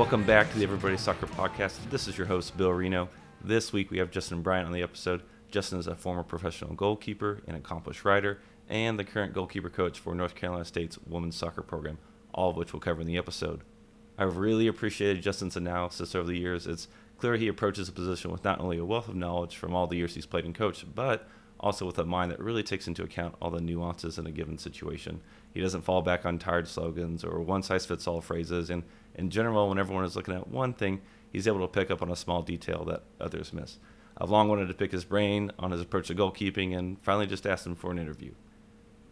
Welcome back to the Everybody Soccer Podcast. This is your host, Bill Reno. This week we have Justin Bryant on the episode. Justin is a former professional goalkeeper, an accomplished writer, and the current goalkeeper coach for North Carolina State's women's soccer program, all of which we'll cover in the episode. I've really appreciated Justin's analysis over the years. It's clear he approaches the position with not only a wealth of knowledge from all the years he's played and coached, but also with a mind that really takes into account all the nuances in a given situation. He doesn't fall back on tired slogans or one size fits all phrases. And in general, when everyone is looking at one thing, he's able to pick up on a small detail that others miss. I've long wanted to pick his brain on his approach to goalkeeping and finally just asked him for an interview.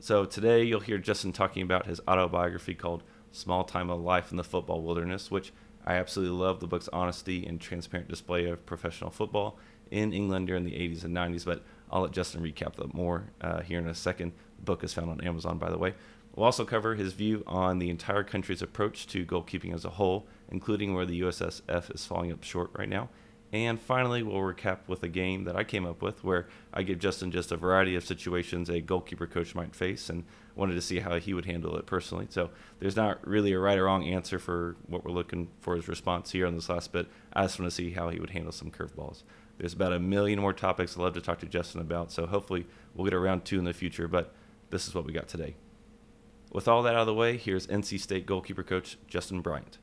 So today you'll hear Justin talking about his autobiography called Small Time of Life in the Football Wilderness, which I absolutely love the book's honesty and transparent display of professional football in England during the 80s and 90s. But I'll let Justin recap that more uh, here in a second. The book is found on Amazon, by the way. We'll also cover his view on the entire country's approach to goalkeeping as a whole, including where the USSF is falling up short right now. And finally, we'll recap with a game that I came up with where I gave Justin just a variety of situations a goalkeeper coach might face and wanted to see how he would handle it personally. So there's not really a right or wrong answer for what we're looking for his response here on this last bit. I just want to see how he would handle some curveballs. There's about a million more topics I'd love to talk to Justin about, so hopefully we'll get around to in the future, but this is what we got today. With all that out of the way, here's NC State goalkeeper coach Justin Bryant.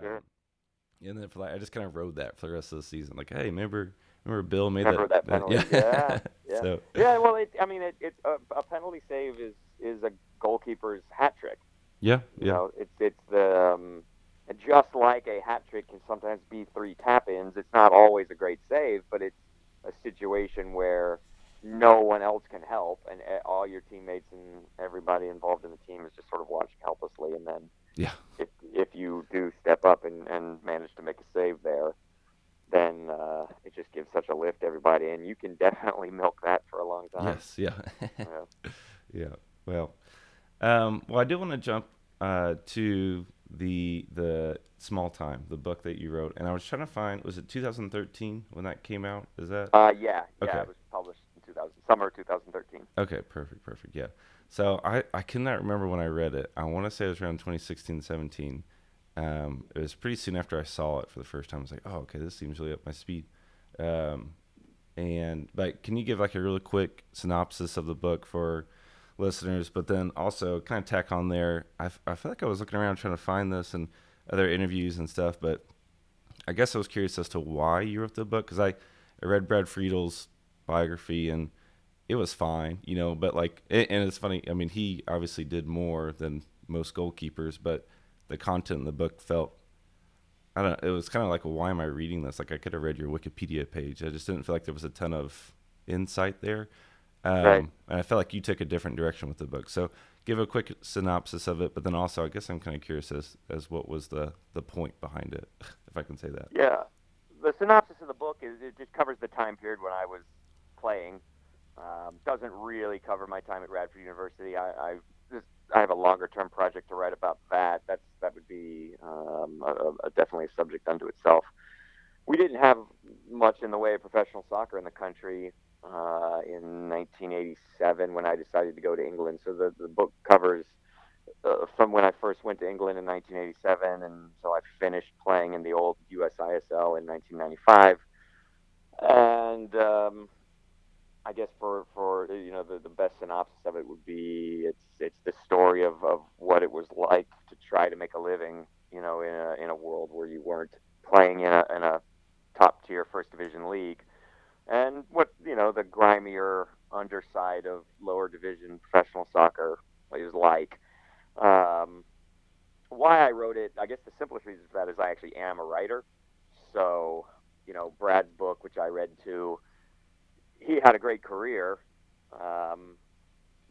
Sure. And then for like, I just kind of rode that for the rest of the season. Like, hey, remember, remember Bill made Remember that that, penalty? Yeah, yeah. So Yeah, well, it, I mean, it, it, a, a penalty save is is a goalkeeper's hat trick. yeah, You yeah, know, it's it's the um, just like a hat trick can sometimes be three tap-ins. It's not always a great save, but it's a situation where no one else can help, and eh, all your teammates and everybody involved in the team is just sort of watching helplessly. And then yeah, if if you do step up and, and manage to make a save there, then uh, it just gives such a lift to everybody, and you can definitely milk that for a long time. yes, yeah, Yeah. yeah. Well, um, well, I do want to jump uh, to the the small time, the book that you wrote, and I was trying to find was it 2013 when that came out? Is that Uh, yeah, yeah, Okay. it was published in 2000, summer 2013. Okay, perfect, perfect. Yeah. So I, I cannot remember when I read it. I want to say it was around 2016, 17. Um, it was pretty soon after I saw it for the first time. I was like, oh, okay, this seems really up my speed. Um, and but can you give like a really quick synopsis of the book for listeners? But then also kind of tack on there. I, I feel like I was looking around trying to find this and other interviews and stuff, but I guess I was curious as to why you wrote the book because I, I read Brad Friedel's biography and it was fine, you know. But like, a- and it's funny. I mean, he obviously did more than most goalkeepers, but the content in the book felt. I don't. know, It was kind of like, why am I reading this? Like, I could have read your Wikipedia page. I just didn't feel like there was a ton of insight there. Um, Right. And I felt like you took a different direction with the book. So, give a quick synopsis of it, but then also, I guess I'm kind of curious as as what was the the point behind it, if I can say that. Yeah, the synopsis of the book is it just covers the time period when I was playing. Um, doesn't really cover my time at Radford University. I, I just I have a longer term project to write about that. That's that would be um, a, a, definitely a subject unto itself. We didn't have much in the way of professional soccer in the country uh, in 1987 when I decided to go to England. So the the book covers uh, from when I first went to England in 1987 until I finished playing in the old USISL in 1995. And um, I guess for, for you know the, the best synopsis of it would be it's it's the story of, of what it was like to try to make a living you know in a in a world where you weren't playing in a in a top tier first division league and what you know the grimier underside of lower division professional soccer is like. Um, why I wrote it, I guess the simplest reason for that is I actually am a writer. So, you know, Brad's book, which I read too, he had a great career. Um,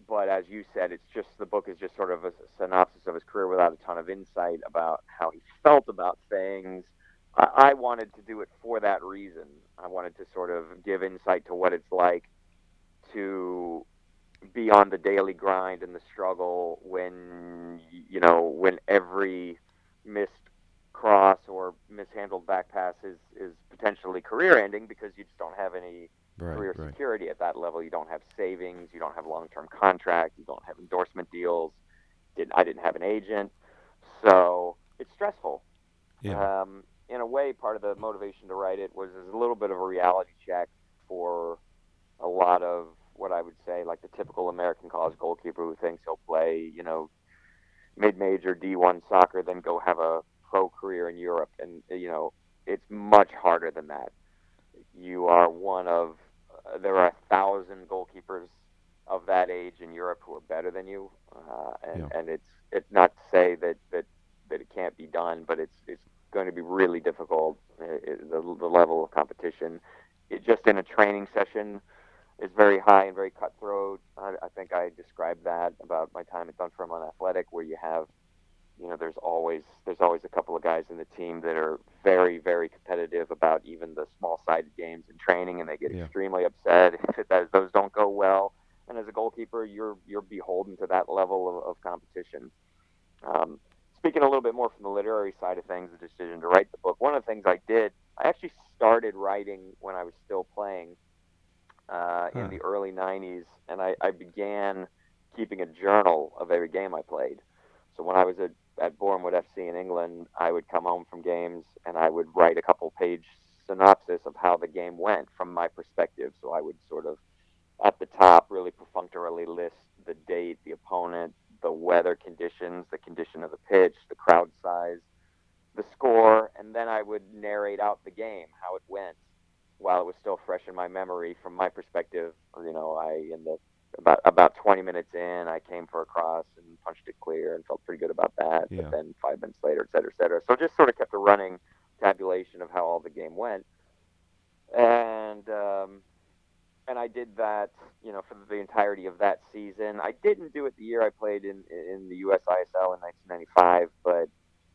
but as you said, it's just the book is just sort of a synopsis of his career without a ton of insight about how he felt about things. I, I wanted to do it for that reason. I wanted to sort of give insight to what it's like to be on the daily grind and the struggle when you know when every missed cross or mishandled back pass is is potentially career ending because you just don't have any Right, career right. security at that level. You don't have savings, you don't have long term contract, you don't have endorsement deals. didn't I didn't have an agent, so it's stressful. Yeah. Um, in a way, part of the motivation to write it was as a little bit of a reality check for a lot of what I would say like the typical American college goalkeeper who thinks he'll play, you know, mid-major D1 soccer, then go have a pro career in Europe, and you know, it's much harder than that. You are one of uh, there are a thousand goalkeepers of that age in Europe who are better than you, uh, and Yeah. and it's it's not to say that that that it can't be done, but it's it's going to be really difficult. Uh, it, the the level of competition, it just in a training session, is very high and very cutthroat. I, I think I described that about my time at Dunfermline Athletic, where you have, you know, there's always there's always a couple of guys in the team that are very very competitive about even the small sided games and training, and they get Yeah. extremely upset if does, those don't go well. And as a goalkeeper, you're you're beholden to that level of, of competition. Um, speaking a little bit more from the literary side of things, the decision to write the book. One of the things I did, I actually started writing when I was still playing uh, Huh. in the early '90s, and I, I began keeping a journal of every game I played. So when I was at, at Boreham Wood FC in England, I would come home from games and I would write a couple page synopsis of how the game went from my perspective. So I would sort of, at the top, really perfunctorily list the date, the opponent, the weather conditions, the condition of the pitch, the crowd size, the score, and then I would narrate out the game, how it went, while it was still fresh in my memory. From my perspective, you know, I in the about about 20 minutes in, I came for a cross and punched it clear and felt pretty good about that. Yeah. But then five minutes later, et cetera, et cetera. So just sort of kept a running tabulation of how all the game went, and um, and I did that, you know, for the entirety of that season. I didn't do it the year I played in in the USISL in 1995, but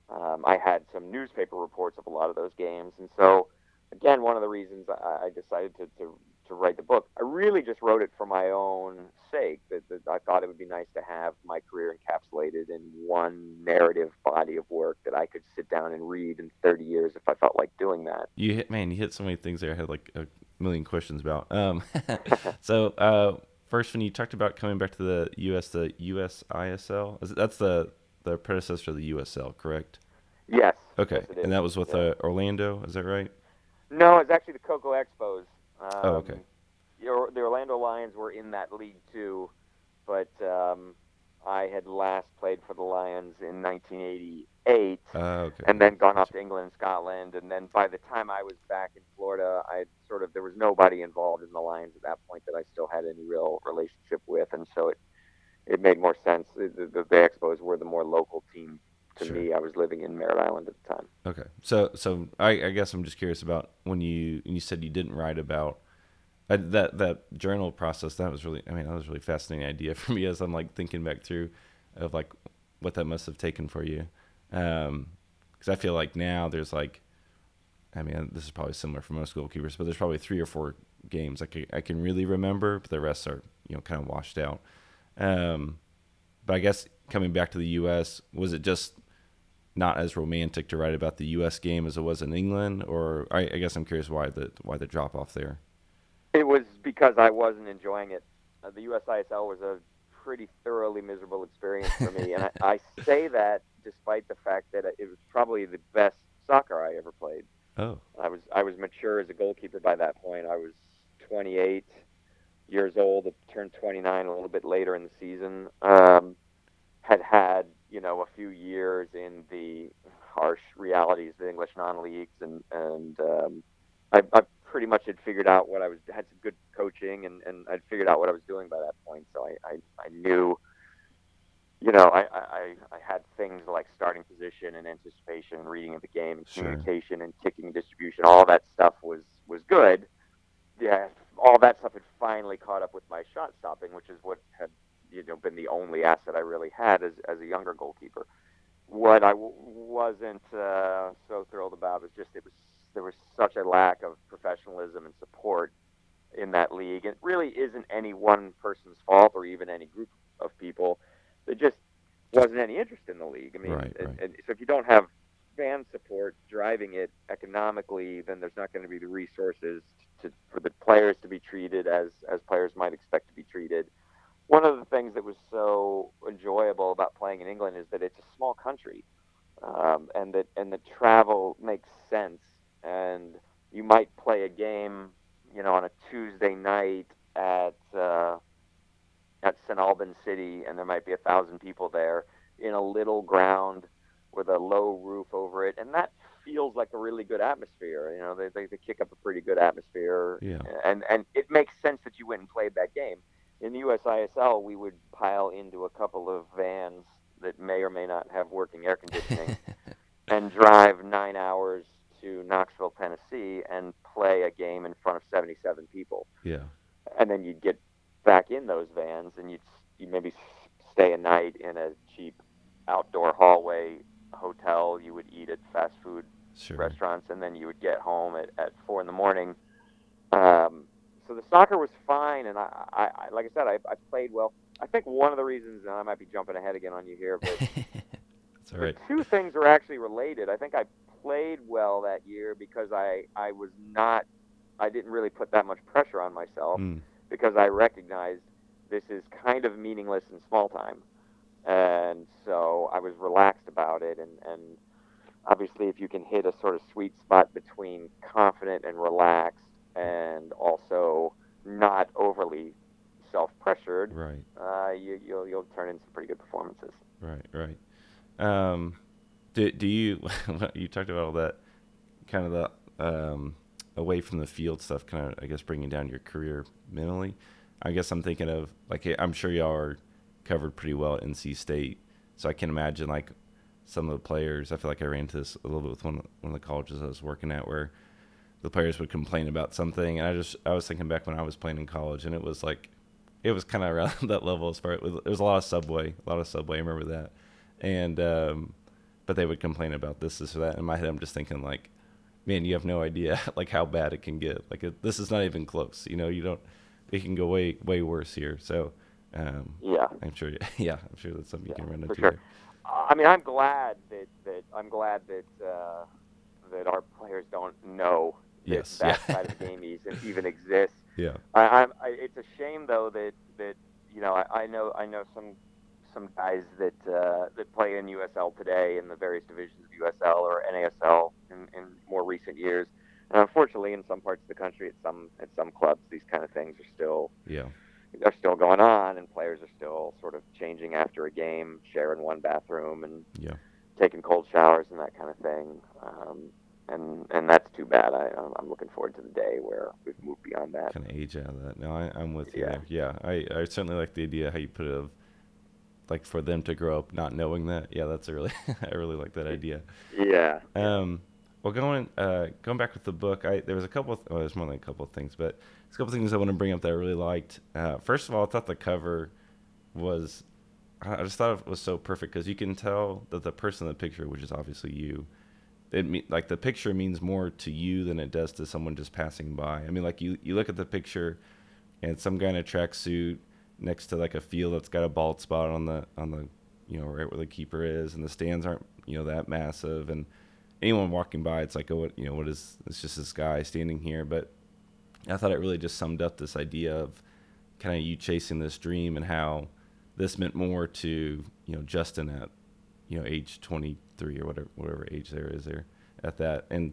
um, I had some newspaper reports of a lot of those games, and so again, one of the reasons I, I decided to, to to write the book. I really just wrote it for my own sake. That, that I thought it would be nice to have my career encapsulated in one narrative body of work that I could sit down and read in 30 years if I felt like doing that. You hit man, you hit so many things there. I had like a million questions about. Um, so uh, first, when you talked about coming back to the U.S., the USISL, that's the the predecessor of the USL, correct? Yes. Okay, Yes, and that was with Yeah. uh, Orlando. Is that right? No, it's actually the Cocoa Expos. Um, Oh, okay. The, the Orlando Lions were in that league too, but um, I had last played for the Lions in 1988. Uh, okay. and then gone off to England and Scotland. And then by the time I was back in Florida, I sort of there was nobody involved in the Lions at that point that I still had any real relationship with, and so it it made more sense. The, the, the Expos were the more local team to Sure. me. I was living in Merritt Island at the time. Okay, so so I, I guess I'm just curious about when you when you said you didn't write about I, that that journal process. That was really I mean that was really fascinating idea for me as I'm like thinking back through of like what that must have taken for you, because I feel like now there's like I mean this is probably similar for most goalkeepers, but there's probably three or four games I can, I can really remember, but the rest are you know kind of washed out. Um, but I guess coming back to the U.S. was it just not as romantic to write about the U.S. game as it was in England, or I, I guess I'm curious why the why the drop off there. It was because I wasn't enjoying it. Uh, the USISL was a pretty thoroughly miserable experience for me, and I, I say that despite the fact that it was probably the best soccer I ever played. Oh, I was I was mature as a goalkeeper by that point. I was 28 years old. Turned 29 a little bit later in the season. Um, had had you know a few years in the harsh realities of the English non-leagues, and and um, I, I pretty much had figured out what I was had some good coaching, and and I'd figured out what I was doing by that point. So I I, I knew. You know, I, I, I had things like starting position and anticipation and reading of the game and Sure. communication and kicking distribution. All that stuff was was good. Yeah, all that stuff had finally caught up with my shot stopping, which is what had you know been the only asset I really had as as a younger goalkeeper. What I w- wasn't uh, so thrilled about was just it was there was such a lack of professionalism and support in that league. It really isn't any one person's fault or even any group of people. There just wasn't any interest in the league. I mean, Right, and, right. and so if you don't have fan support driving it economically, then there's not going to be the resources to, for the players to be treated as as players might expect to be treated. one of the things that was so enjoyable about playing in England is that it's a small country, um, and that and the travel makes sense. And you might play a game, you know, on a Tuesday night at uh, at St. Albans City, and there might be a thousand people there in a little ground with a low roof over it, and that feels like a really good atmosphere. You know, they, they, they kick up a pretty good atmosphere, Yeah. and and it makes sense that you went and played that game. In the USISL, we would pile into a couple of vans that may or may not have working air conditioning and drive nine hours to Knoxville, Tennessee, and play a game in front of 77 people. yeah. And then you'd get back in those vans, and you'd you maybe stay a night in a cheap outdoor hallway hotel. You would eat at fast food Sure. restaurants, and then you would get home at, at four in the morning. Um, so the soccer was fine, and I, I, I like I said, I, I played well. I think one of the reasons, and I might be jumping ahead again on you here, but right. two things are actually related. I think I played well that year because I, I was not, I didn't really put that much pressure on myself Mm, because I recognized this is kind of meaningless in small time. And so I was relaxed about it. And, and obviously, if you can hit a sort of sweet spot between confident and relaxed and also not overly self pressured, right. uh, you, you'll, you'll turn in some pretty good performances. Right, right. Um, do do you you talked about all that kind of the um, away from the field stuff, kind of I guess bringing down your career mentally. I guess I'm thinking of like I'm sure y'all are covered pretty well at NC State, so I can imagine like some of the players. I feel like I ran into this a little bit with one one of the colleges I was working at where the players would complain about something, and I just I was thinking back when I was playing in college, and it was like it was kind of around that level as far it was, it was a lot of subway, a lot of subway. I remember that, and um, but they would complain about this, this or that. In my head, I'm just thinking like, man, you have no idea like how bad it can get. Like it, this is not even close. You know, you don't. It can go way way worse here. So um, Yeah. I'm sure. Yeah, I'm sure that's something you can run into. sure. I mean, I'm glad that, that I'm glad that uh, that our players don't know that Yes, that yeah. side of the game even, even exists. Yeah. I, I'm, I, it's a shame though that that you know I, I know I know some some guys that uh, that play in USL today in the various divisions of USL or NASL in, in more recent years. And unfortunately, in some parts of the country, at some at some clubs, these kind of things are still Yeah. are still going on, and players are still sort of changing after a game, sharing one bathroom, and Yeah. taking cold showers and that kind of thing. Um, and and that's too bad. I, I'm- looking forward to the day where we've moved beyond that. kind of age out of that. No, I, I'm with you Yeah. there. Yeah, I, I certainly like the idea how you put it of like for them to grow up not knowing that. Yeah, that's a really I really like that idea. Yeah. Um, well, going uh, going back with the book, I there was a couple. Of, well, there's more than a couple of things, but there's a couple of things I want to bring up that I really liked. Uh, first of all, I thought the cover was. I just thought it was so perfect because you can tell that the person in the picture, which is obviously you, it me- like the picture means more to you than it does to someone just passing by. I mean, like you you look at the picture, and some guy in a tracksuit next to like a field that's got a bald spot on the on the you know right where the keeper is, and the stands aren't you know that massive, and anyone walking by, it's like oh what you know what is it's just this guy standing here, but I thought it really just summed up this idea of kind of you chasing this dream and how this meant more to you know Justin at you know age 23 or whatever whatever age there is there at that. And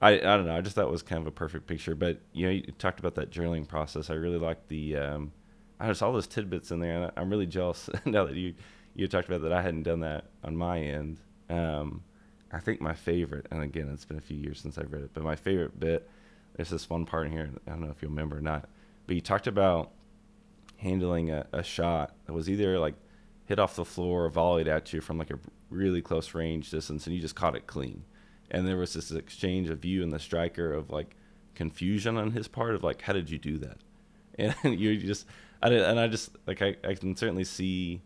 I, I don't know I just thought it was kind of a perfect picture. But you know you talked about that journaling process. I really liked the um, I just all those tidbits in there and I- I'm really jealous now that you you talked about that I hadn't done that on my end um, I think my favorite and again it's been a few years since I've read it but my favorite bit there's this one part in here I don't know if you remember or not but you talked about handling a, a shot that was either like hit off the floor or volleyed at you from like a really close range distance and you just caught it clean. And there was this exchange of you and the striker of like confusion on his part of like, how did you do that? And you just, I did, and I just like, I, I can certainly see,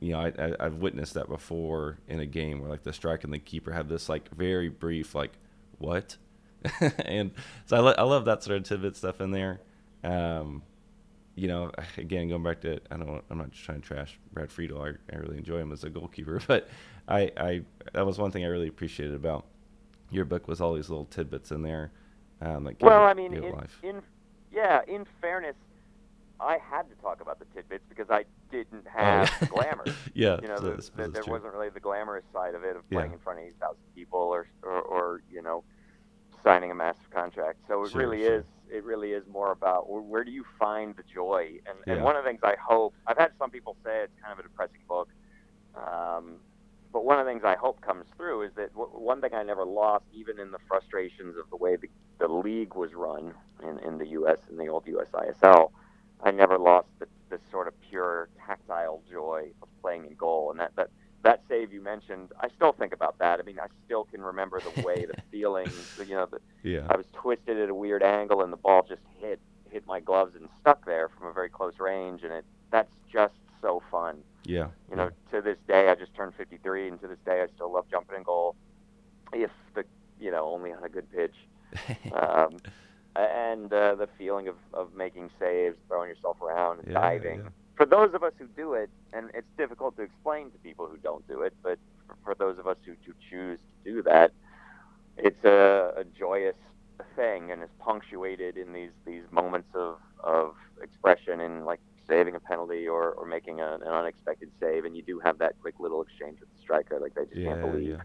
you know, I, I, I've witnessed that before in a game where like the striker and the keeper have this like very brief, like, what? and so I, lo- I love that sort of tidbit stuff in there. Um, you know, again, going back to, I don't, I'm not just trying to trash Brad Friedel. I, I really enjoy him as a goalkeeper, but I, I, that was one thing I really appreciated about your book was all these little tidbits in there. Um, Well, I mean, in, life. in yeah, in fairness, I had to talk about the tidbits because I didn't have oh, yeah. glamour. yeah, you know, the, the, there true. wasn't really the glamorous side of it of playing yeah. in front of eight thousand people or, or, or you know, signing a massive contract. So it sure, really sure. is it really is more about where do you find the joy? And, yeah. and one of the things I hope I've had some people say it's kind of a depressing book, um, but one of the things I hope comes through is that w- one thing I never lost, even in the frustrations of the way the, the league was run in, in the U.S. in the old USISL, I never lost the, the sort of pure tactile joy of playing in goal, and that that that save you mentioned, I still think about that. I mean, I still can remember the way, the feeling. You know, the, yeah. I was twisted at a weird angle, and the ball just hit hit my gloves and stuck there from a very close range, and it that's just so fun. Yeah. You know, to this day, I just turned 53, and to this day, I still love jumping in goal. If the, you know, only on a good pitch. um, and uh, the feeling of, of making saves, throwing yourself around, yeah, diving. Yeah for those of us who do it, and it's difficult to explain to people who don't do it, but for, for those of us who, who choose to do that, it's a, a joyous thing and is punctuated in these these moments of of expression and like saving a penalty or, or making a, an unexpected save and you do have that quick little exchange with the striker like they just yeah, can't believe yeah.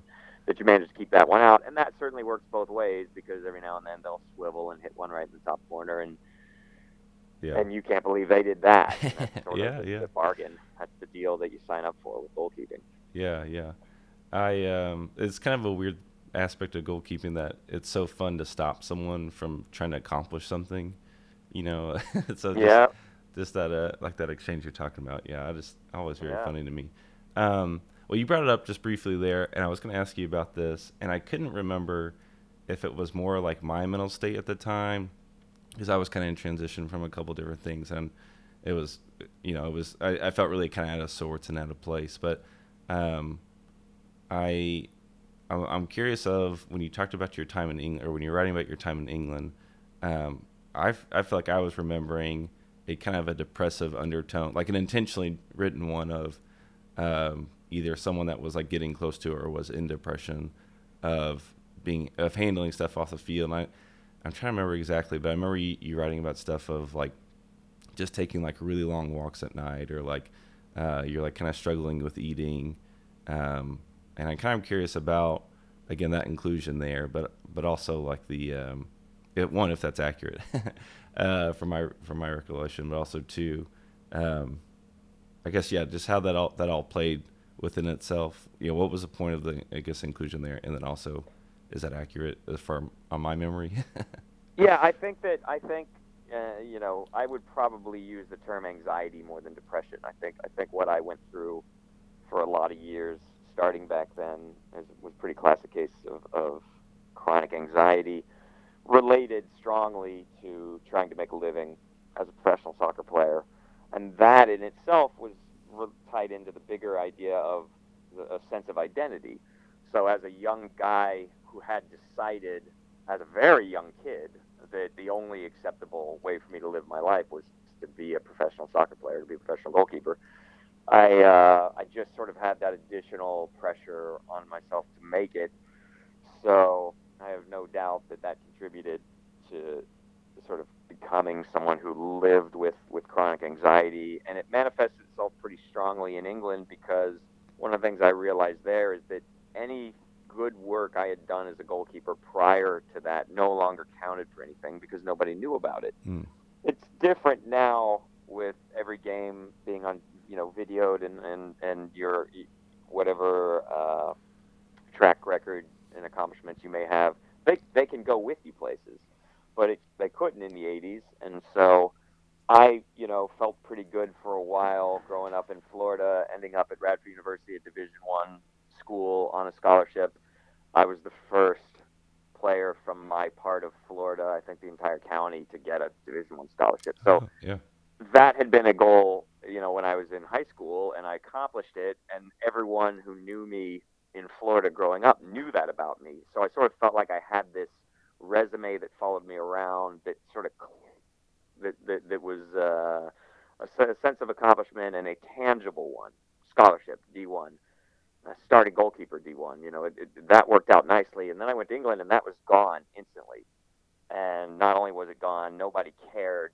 That you manage to keep that one out and that certainly works both ways because every now and then they'll swivel and hit one right in the top corner and yeah. And you can't believe they did that. Yeah, the, yeah. the bargain. That's the deal that you sign up for with goalkeeping. Yeah, yeah. I um, it's kind of a weird aspect of goalkeeping that it's so fun to stop someone from trying to accomplish something. You know, so yeah. Just, just that uh, like that exchange you're talking about. Yeah, I just always very yeah. funny to me. Um, well, you brought it up just briefly there, and I was going to ask you about this, and I couldn't remember if it was more like my mental state at the time because I was kind of in transition from a couple different things, and it was, you know, it was I, I felt really kind of out of sorts and out of place. But um, I, I'm curious of when you talked about your time in England, or when you're writing about your time in England. Um, I I feel like I was remembering a kind of a depressive undertone, like an intentionally written one of um, either someone that was like getting close to or was in depression of being of handling stuff off the field. And I I'm trying to remember exactly, but I remember you, you writing about stuff of like just taking like really long walks at night, or like uh, you're like kind of struggling with eating. Um, and I'm kind of curious about again that inclusion there, but but also like the um, it, one if that's accurate uh, from my from my recollection, but also two, um, I guess yeah, just how that all that all played within itself. You know, what was the point of the I guess inclusion there, and then also is that accurate as far on my memory? yeah, I think that I think uh, you know I would probably use the term anxiety more than depression. I think I think what I went through for a lot of years, starting back then, is, was pretty classic case of, of chronic anxiety related strongly to trying to make a living as a professional soccer player, and that in itself was tied into the bigger idea of a sense of identity. So as a young guy who had decided as a very young kid that the only acceptable way for me to live my life was to be a professional soccer player, to be a professional goalkeeper. I uh, I just sort of had that additional pressure on myself to make it. So I have no doubt that that contributed to the sort of becoming someone who lived with, with chronic anxiety. And it manifested itself pretty strongly in England because one of the things I realized there is that any good work I had done as a goalkeeper prior to that no longer counted for anything because nobody knew about it. Mm. It's different now with every game being on, you know, videoed and and and your whatever uh, track record and accomplishments you may have, they they can go with you places, but it, they couldn't in the '80s, and so. I, you know, felt pretty good for a while growing up in Florida, ending up at Radford University, a Division One school on a scholarship. I was the first player from my part of Florida, I think the entire county, to get a Division One scholarship. So oh, yeah. that had been a goal, you know, when I was in high school, and I accomplished it. And everyone who knew me in Florida growing up knew that about me. So I sort of felt like I had this resume that followed me around, that sort of that that, that was uh, a, a sense of accomplishment and a tangible one, scholarship D1 I started goalkeeper D1. You know, it, it, that worked out nicely. And then I went to England, and that was gone instantly. And not only was it gone, nobody cared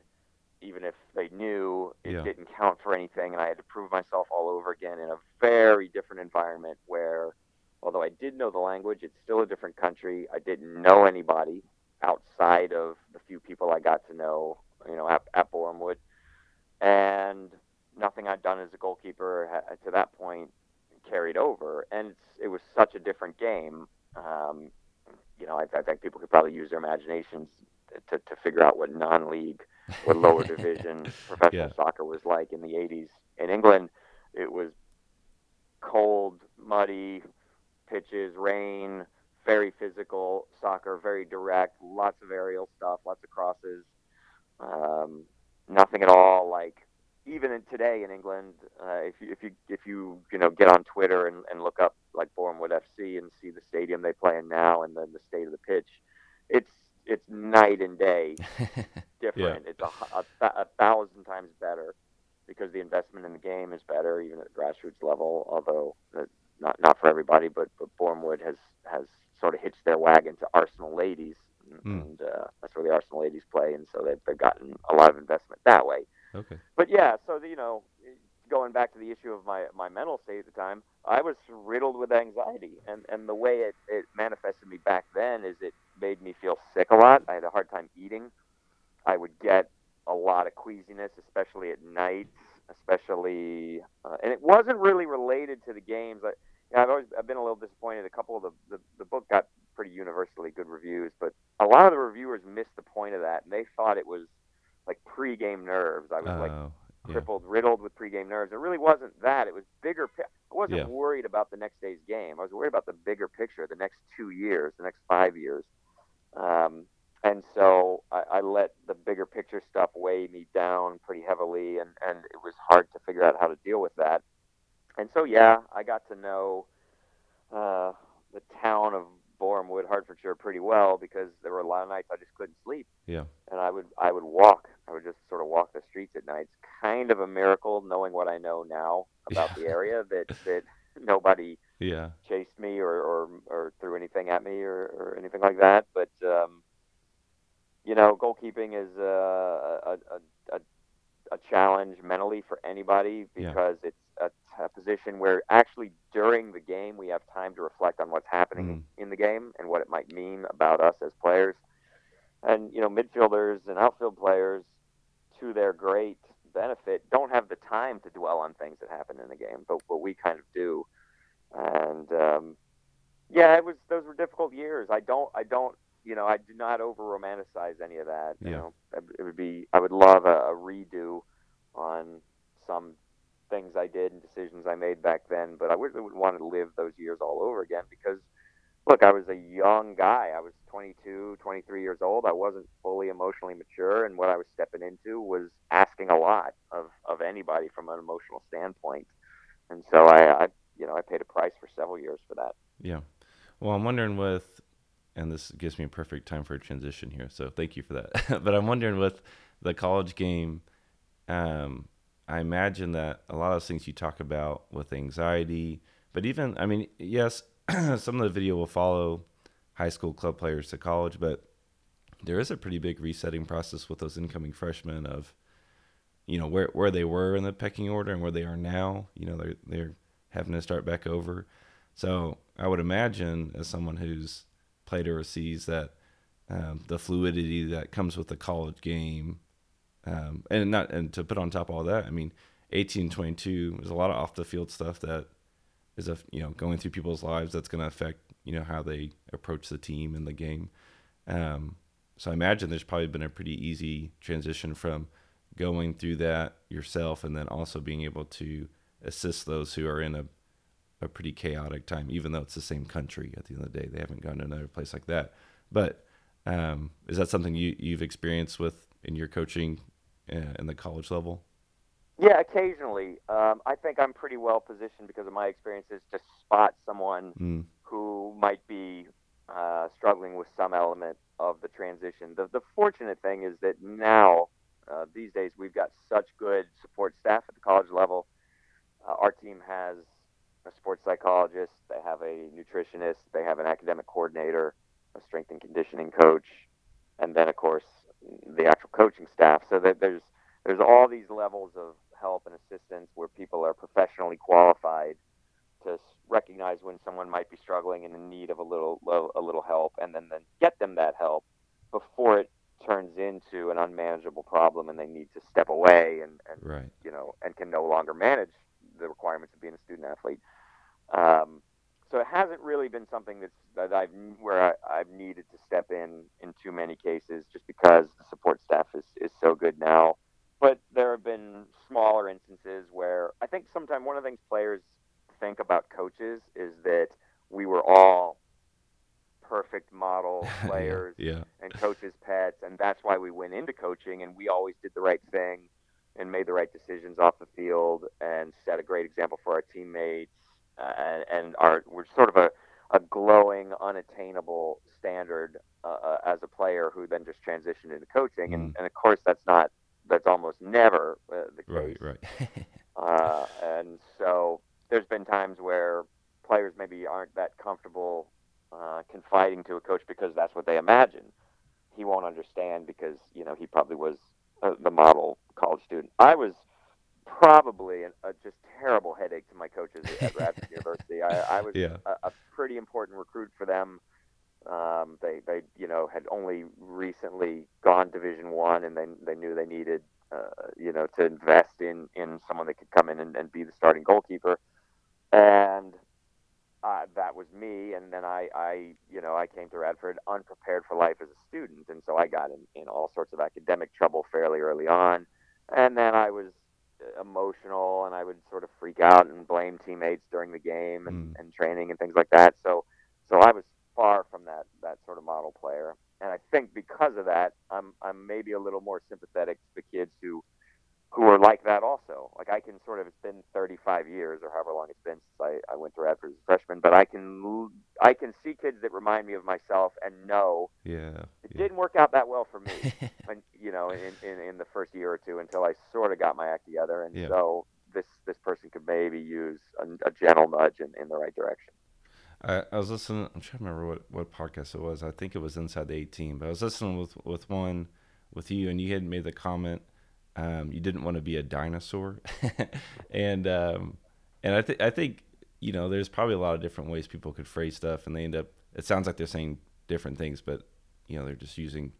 even if they knew it Yeah. didn't count for anything, and I had to prove myself all over again in a very different environment where, although I did know the language, it's still a different country. I didn't know anybody outside of the few people I got to know, you know, at, at Boreham Wood, and nothing I'd done as a goalkeeper ha- to that point carried over, and it's, it was such a different game. Um, you know, I, I think people could probably use their imaginations to, to figure out what non-league what lower division professional Yeah. soccer was like in the 80s. In England, it was cold, muddy pitches, rain, very physical soccer, very direct, lots of aerial stuff, lots of crosses. Um, nothing at all like even in today in England, uh, if you if you if you you know get on Twitter and, and look up like Boreham Wood FC and see the stadium they play in now and then the state of the pitch, it's it's night and day different. It's a, a, a thousand times better because the investment in the game is better, even at the grassroots level. Although uh, not not for everybody, but but Boreham Wood has has sort of hitched their wagon to Arsenal ladies, Hmm. and uh, that's where the Arsenal ladies play, and so they've, they've gotten a lot of investment that way. okay. But yeah, so the, you know, going back to the issue of my my mental state at the time, I was riddled with anxiety, and and the way it it manifested me back then is it made me feel sick a lot. I had a hard time eating. I would get a lot of queasiness, especially at night, especially, uh, and it wasn't really related to the games. I, you know, I've always I've been a little disappointed. A couple of the, the the book got pretty universally good reviews, but a lot of the reviewers missed the point of that, and they thought it was like pre-game nerves. I was like Oh, yeah. crippled, riddled with pregame nerves. It really wasn't that. It was bigger. Pi- I wasn't Yeah. worried about the next day's game. I was worried about the bigger picture, the next two years, the next five years. Um, and so I, I let the bigger picture stuff weigh me down pretty heavily, and, and it was hard to figure out how to deal with that. And so, yeah, I got to know uh, the town of Borehamwood, Hertfordshire, pretty well because there were a lot of nights I just couldn't sleep Yeah. and I would I would walk. I would just sort of walk the streets at night. It's kind of a miracle, knowing what I know now about the area, that that nobody Yeah. chased me or or, or threw anything at me or, or anything like that. But um, you know, goalkeeping is uh, a, a a a challenge mentally for anybody Yeah. because it's a, a position where actually during the game we have time to reflect on what's happening Mm. in the game and what it might mean about us as players. And you know, midfielders and outfield players, to their great benefit, don't have the time to dwell on things that happen in the game, but but we kind of do. And um, yeah, it was those were difficult years. I don't I don't you know I do not over romanticize any of that. You Yeah. know, it would be I would love a, a redo on some things I did and decisions I made back then, but I would, would want to live those years all over again because look, I was a young guy. I was 22, 23 years old. I wasn't fully emotionally mature, and what I was stepping into was asking a lot of, of anybody from an emotional standpoint. And so I, I, you know, I paid a price for several years for that. Yeah. Well, I'm wondering with, and this gives me a perfect time for a transition here. So thank you for that. but I'm wondering with the college game, um, I imagine that a lot of things you talk about with anxiety, but even, I mean, yes, some of the video will follow high school club players to college, but there is a pretty big resetting process with those incoming freshmen of, you know, where, where they were in the pecking order and where they are now. You know, they're, they're having to start back over. So I would imagine, as someone who's played overseas, that um, the fluidity that comes with the college game, um, and not and to put on top of all that, I mean, eighteen twenty two. There's a lot of off the field stuff that is a you know going through people's lives that's going to affect you know how they approach the team and the game. Um, so I imagine there's probably been a pretty easy transition from going through that yourself and then also being able to assist those who are in a a pretty chaotic time, even though it's the same country. At the end of the day, they haven't gone to another place like that. But um, is that something you you've experienced with in your coaching uh, in the college level? Yeah, occasionally. Um, I think I'm pretty well positioned because of my experiences to spot someone Mm, who might be uh, struggling with some element of the transition. The, the fortunate thing is that now, uh, these days, we've got such good support staff at the college level. Uh, our team has a sports psychologist, they have a nutritionist, they have an academic coordinator, a strength and conditioning coach, and then, of course, the actual coaching staff. So that there's there's all these levels of help and assistance where people are professionally qualified to recognize when someone might be struggling and in need of a little a little help, and then then get them that help before it turns into an unmanageable problem and they need to step away and, and right. you know and can no longer manage the requirements of being a student athlete. Um, so it hasn't really been something that's that I've where I, have needed to step in in too many cases, just because the support staff is is so good now. But there have been smaller instances where I think sometimes one of the things players think about coaches is that we were all perfect model players yeah, and coaches' pets, and that's why we went into coaching and we always did the right thing and made the right decisions off the field and set a great example for our teammates and, and are we're sort of a, a glowing, unattainable standard uh, uh, as a player who then just transitioned into coaching, mm. and, and of course that's not that's almost never uh, the case. Right, right. uh, and so there's been times where players maybe aren't that comfortable uh, confiding to a coach because that's what they imagine. He won't understand because you know he probably was uh, the model college student. I was probably an, a just terrible headache to my coaches at Radford University. I, I was yeah. a, a pretty important recruit for them. Um, they they you know had only recently gone Division One, and they they knew they needed uh, you know to invest in in someone that could come in and, and be the starting goalkeeper, and uh, that was me. And then I I you know I came to Radford unprepared for life as a student, and so I got in in all sorts of academic trouble fairly early on, and then I was emotional and I would sort of freak out and blame teammates during the game and, mm. and training and things like that. So so I was far from that that sort of model player. And I think because of that, I'm I'm maybe a little more sympathetic to the kids who who are like that also. Like I can sort of, it's been 35 years or however long it's been since I, I went to Radford as a freshman, but I can I can see kids that remind me of myself and know yeah, it yeah. didn't work out that well for me, when, you know, in, in, in the first year or two until I sort of got my act together. And yeah. so this this person could maybe use a, a gentle nudge in, in the right direction. I, I was listening. I'm trying to remember what, what podcast it was. I think it was Inside the 18, but I was listening with with one with you, and you had made the comment um, you didn't want to be a dinosaur, and um, and I think I think you know there's probably a lot of different ways people could phrase stuff, and they end up. It sounds like they're saying different things, but you know they're just using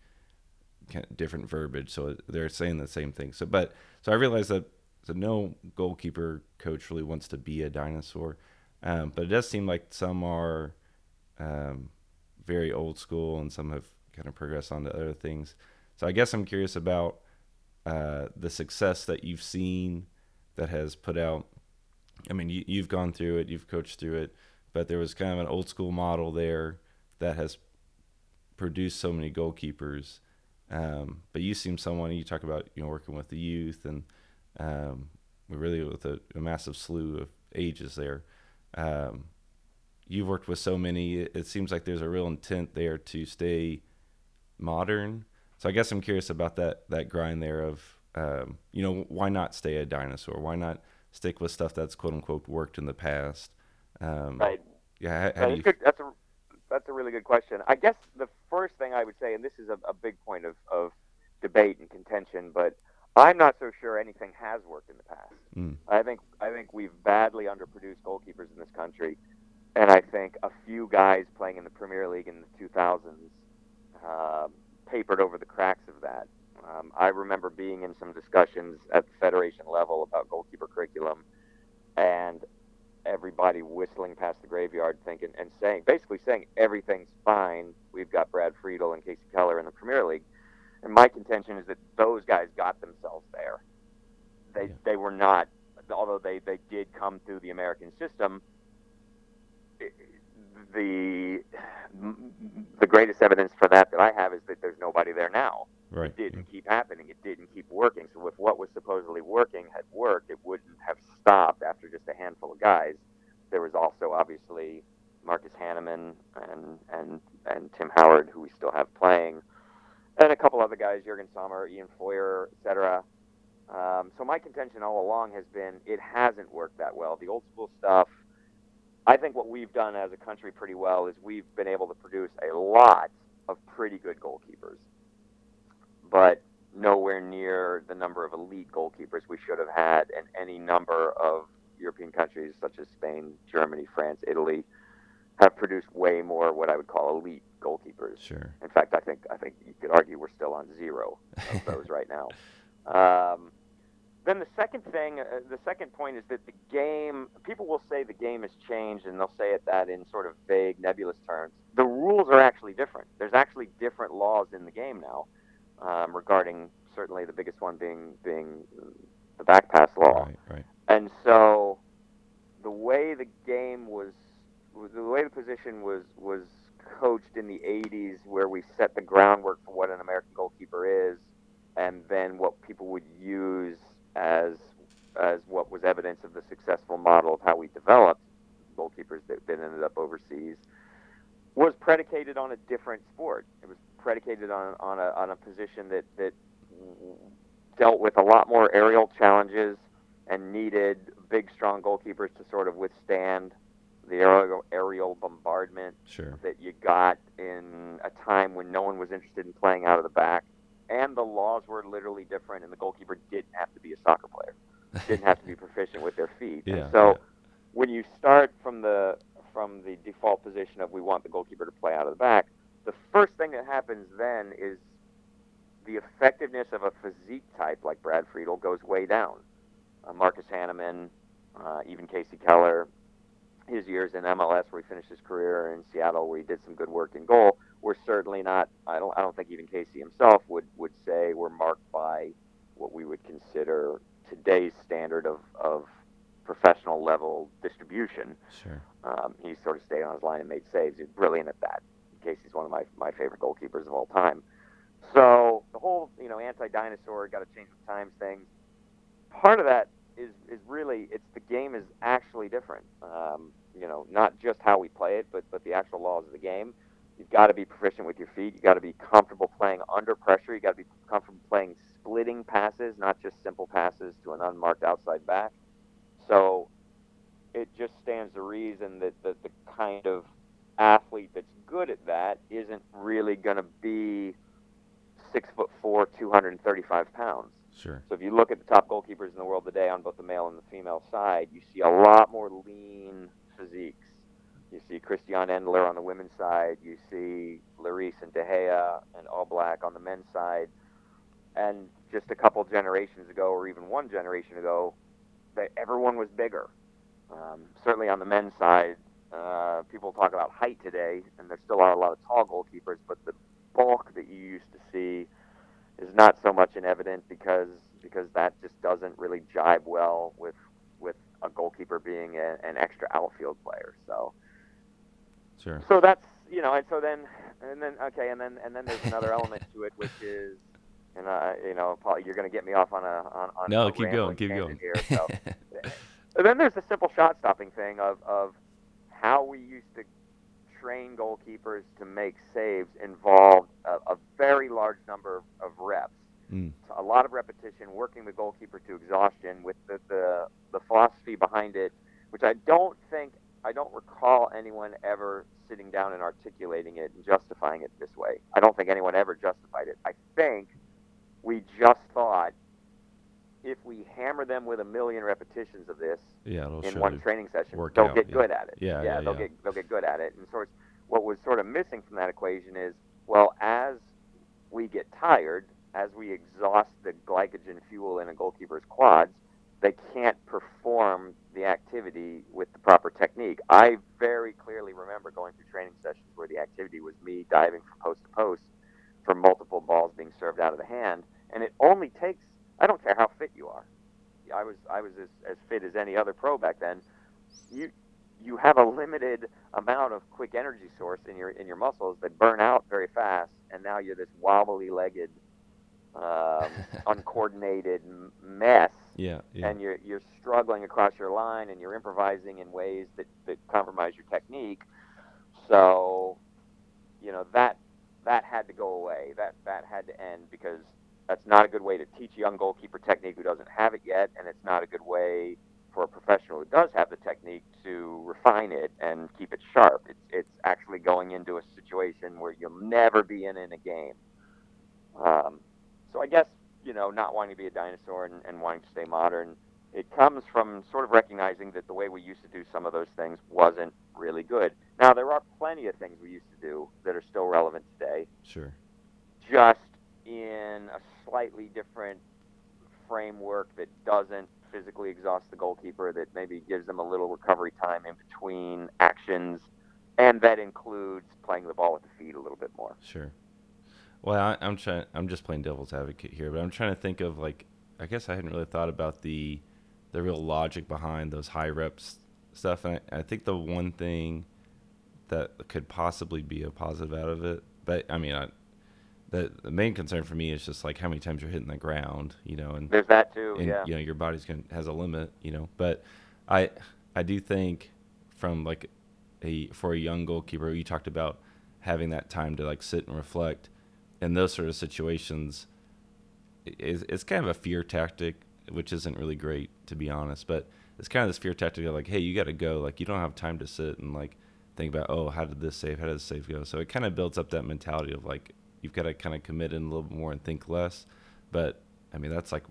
different verbiage, so they're saying the same thing. So, but so I realized that so no goalkeeper coach really wants to be a dinosaur, um, but it does seem like some are um, very old school, and some have kind of progressed on to other things. So I guess I'm curious about uh, the success that you've seen that has put out. I mean, you, you've gone through it, you've coached through it, but there was kind of an old school model there that has produced so many goalkeepers. Um, but you seem someone you talk about, you know, working with the youth and um, really with a, a, massive slew of ages there. Um, you've worked with so many. It seems like there's a real intent there to stay modern so I guess I'm curious about that that grind there of um, you know why not stay a dinosaur? Why not stick with stuff that's quote unquote worked in the past? Um, right. Yeah. How, how you... That's a that's a really good question. I guess the first thing I would say, and this is a, a big point of, of debate and contention, but I'm not so sure anything has worked in the past. Mm. I think I think we've badly underproduced goalkeepers in this country, and I think a few guys playing in the Premier League in the 2000s um, papered over the cracks of that. Um, I remember being in some discussions at the federation level about goalkeeper curriculum, and everybody whistling past the graveyard, thinking and saying, basically saying everything's fine. We've got Brad Friedel and Kasey Keller in the Premier League, and my contention is that those guys got themselves there. They yeah. they were not, although they they did come through the American system the the greatest evidence for that that I have is that there's nobody there now. Right. It didn't keep happening. It didn't keep working. So if what was supposedly working had worked, it wouldn't have stopped after just a handful of guys. There was also obviously Marcus Hahnemann and and and Tim Howard, who we still have playing, and a couple other guys, Jurgen Sommer, Ian Feuer, etc. Um, so my contention all along has been it hasn't worked that well. The old school stuff I think what we've done as a country pretty well is we've been able to produce a lot of pretty good goalkeepers. But nowhere near the number of elite goalkeepers we should have had, and any number of European countries such as Spain, Germany, France, Italy have produced way more what I would call elite goalkeepers. Sure. In fact, I think I think you could argue we're still on zero of those right now. Um, then the second thing, uh, the second point is that the game. People will say the game has changed, and they'll say it that in sort of vague, nebulous terms. The rules are actually different. There's actually different laws in the game now um, regarding certainly the biggest one being being the back pass law. Right. Right. And so the way the game was, the way the position was was coached in the 80s, where we set the groundwork for what an American goalkeeper is, and then what people would use as as what was evidence of the successful model of how we developed goalkeepers that, then ended up overseas, was predicated on a different sport. It was predicated on on a on a position that that dealt with a lot more aerial challenges and needed big, strong goalkeepers to sort of withstand the aerial, aerial bombardment Sure. that you got in a time when no one was interested in playing out of the back. And the laws were literally different, and the goalkeeper didn't have to be a soccer player, didn't have to be proficient with their feet. Yeah. And so yeah. when you start from the from the default position of we want the goalkeeper to play out of the back, the first thing that happens then is the effectiveness of a physique type like Brad Friedel goes way down. Uh, Marcus Hahnemann, uh, even Kasey Keller, his years in MLS where he finished his career in Seattle where he did some good work in goal, were certainly not. I don't. I don't think even Kasey himself would would say we're marked by what we would consider today's standard of of professional level distribution. Sure. Um, he sort of stayed on his line and made saves. He's brilliant at that. Kasey's one of my, my favorite goalkeepers of all time. So the whole, you know, anti-dinosaur, got to change with times thing. Part of that is is really it's the game is actually different. Um, you know, not just how we play it, but but the actual laws of the game. You've got to be proficient with your feet. You've got to be comfortable playing under pressure. You've got to be comfortable playing splitting passes, not just simple passes to an unmarked outside back. So it just stands to reason that, that the kind of athlete that's good at that isn't really going to be six foot four, 235 pounds. Sure. So if you look at the top goalkeepers in the world today on both the male and the female side, you see a lot more lean physiques. You see Christiane Endler on the women's side. You see Lloris and De Gea and Oblak on the men's side. And just a couple generations ago, or even one generation ago, that everyone was bigger. Um, certainly on the men's side, uh, people talk about height today, and there still are a lot of tall goalkeepers, but the bulk that you used to see is not so much in evidence because because that just doesn't really jibe well with with a goalkeeper being a, an extra outfield player. So Sure. so that's you know, and so then and then okay, and then and then there's another element to it, which is and uh, you know, Paul, you're going to get me off on a on, on No, a keep going. Keep going. Here, so. Then there's the simple shot stopping thing of, of how we used to train goalkeepers to make saves involved a, a very large number of reps. Mm. A lot of repetition, working the goalkeeper to exhaustion with the, the, the philosophy behind it, which I don't think, I don't recall anyone ever sitting down and articulating it and justifying it this way. I don't think anyone ever justified it. I think we just thought if we hammer them with a million repetitions of this yeah. In one training session, they'll out, get yeah. good at it. Yeah, yeah, they'll yeah. get they'll get good at it. And sort what was sort of missing from that equation is well, as we get tired, as we exhaust the glycogen fuel in a goalkeeper's quads, they can't perform the activity with the proper technique. I very clearly remember going through training sessions where the activity was me diving from post to post for multiple balls being served out of the hand, and it only takes I don't care how fit you are. I was I was as, as fit as any other pro back then. You you have a limited amount of quick energy source in your in your muscles that burn out very fast, and now you're this wobbly legged, um, uncoordinated mess Yeah. Yeah. and you're you're struggling across your line and you're improvising in ways that, that compromise your technique. So, you know that that had to go away. That that had to end because that's not a good way to teach a young goalkeeper technique who doesn't have it yet, and it's not a good way for a professional who does have the technique to refine it and keep it sharp. It's it's actually going into a situation where you'll never be in in a game. Um, so I guess you know, not wanting to be a dinosaur and, and wanting to stay modern. It comes from sort of recognizing that the way we used to do some of those things wasn't really good. Now, there are plenty of things we used to do that are still relevant today. Sure. Just in a slightly different framework that doesn't physically exhaust the goalkeeper, that maybe gives them a little recovery time in between actions, and that includes playing the ball with the feet a little bit more. Sure. Well, I, I'm trying. I'm just playing devil's advocate here, but I'm trying to think of like. I guess I hadn't really thought about the, the real logic behind those high reps stuff, and I, I think the one thing that could possibly be a positive out of it, but I mean, I, the the main concern for me is just like how many times you're hitting the ground, you know, and There's that too. and yeah. you know your body's going has a limit, you know. But I I do think from like a for a young goalkeeper, you talked about having that time to like sit and reflect in those sort of situations is it's kind of a fear tactic, which isn't really great to be honest. But it's kind of this fear tactic of like, hey, you got to go. Like you don't have time to sit and like think about, oh, how did this save? How did this save go? So it kind of builds up that mentality of like you've got to kind of commit in a little bit more and think less. But I mean, that's like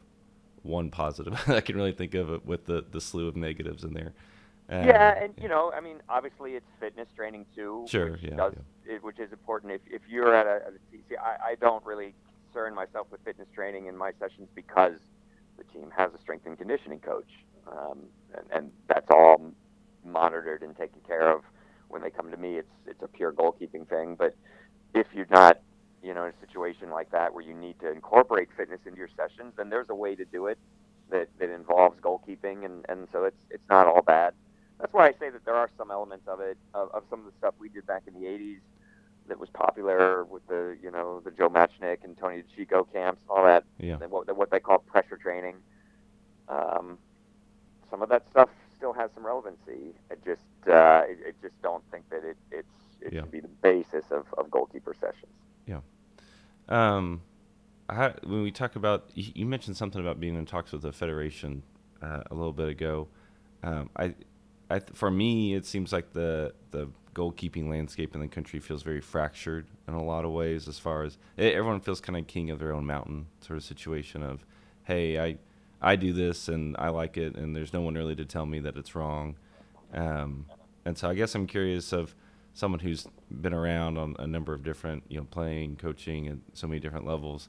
one positive I can really think of it with the the slew of negatives in there. Um, yeah, and you know, I mean, obviously it's fitness training too, Sure, which yeah, does It, which is important. If if you're at a, at a team, see, I, I don't really concern myself with fitness training in my sessions because the team has a strength and conditioning coach, um, and, and that's all monitored and taken care of when they come to me. It's it's a pure goalkeeping thing. But if you're not, you know, in a situation like that where you need to incorporate fitness into your sessions, then there's a way to do it that, that involves goalkeeping, and, and so it's it's not all bad. That's why I say that there are some elements of it, of, of some of the stuff we did back in the '80s that was popular with the, you know, the Joe Machnik and Tony DiCicco camps, all that, Yeah. and what what they call pressure training. Um, some of that stuff still has some relevancy. I just uh, I, I just don't think that it it's it Yeah. should be the basis of, of goalkeeper sessions. Yeah. Um, I, when we talk about, you, you mentioned something about being in talks with the federation uh, a little bit ago. Um, I, th- for me, it seems like the the goalkeeping landscape in the country feels very fractured in a lot of ways. As far as e everyone feels kind of king of their own mountain sort of situation of, hey, I, I do this and I like it, and there's no one really to tell me that it's wrong. Um, and so I guess I'm curious of someone who's been around on a number of different, you know, playing, coaching, and so many different levels.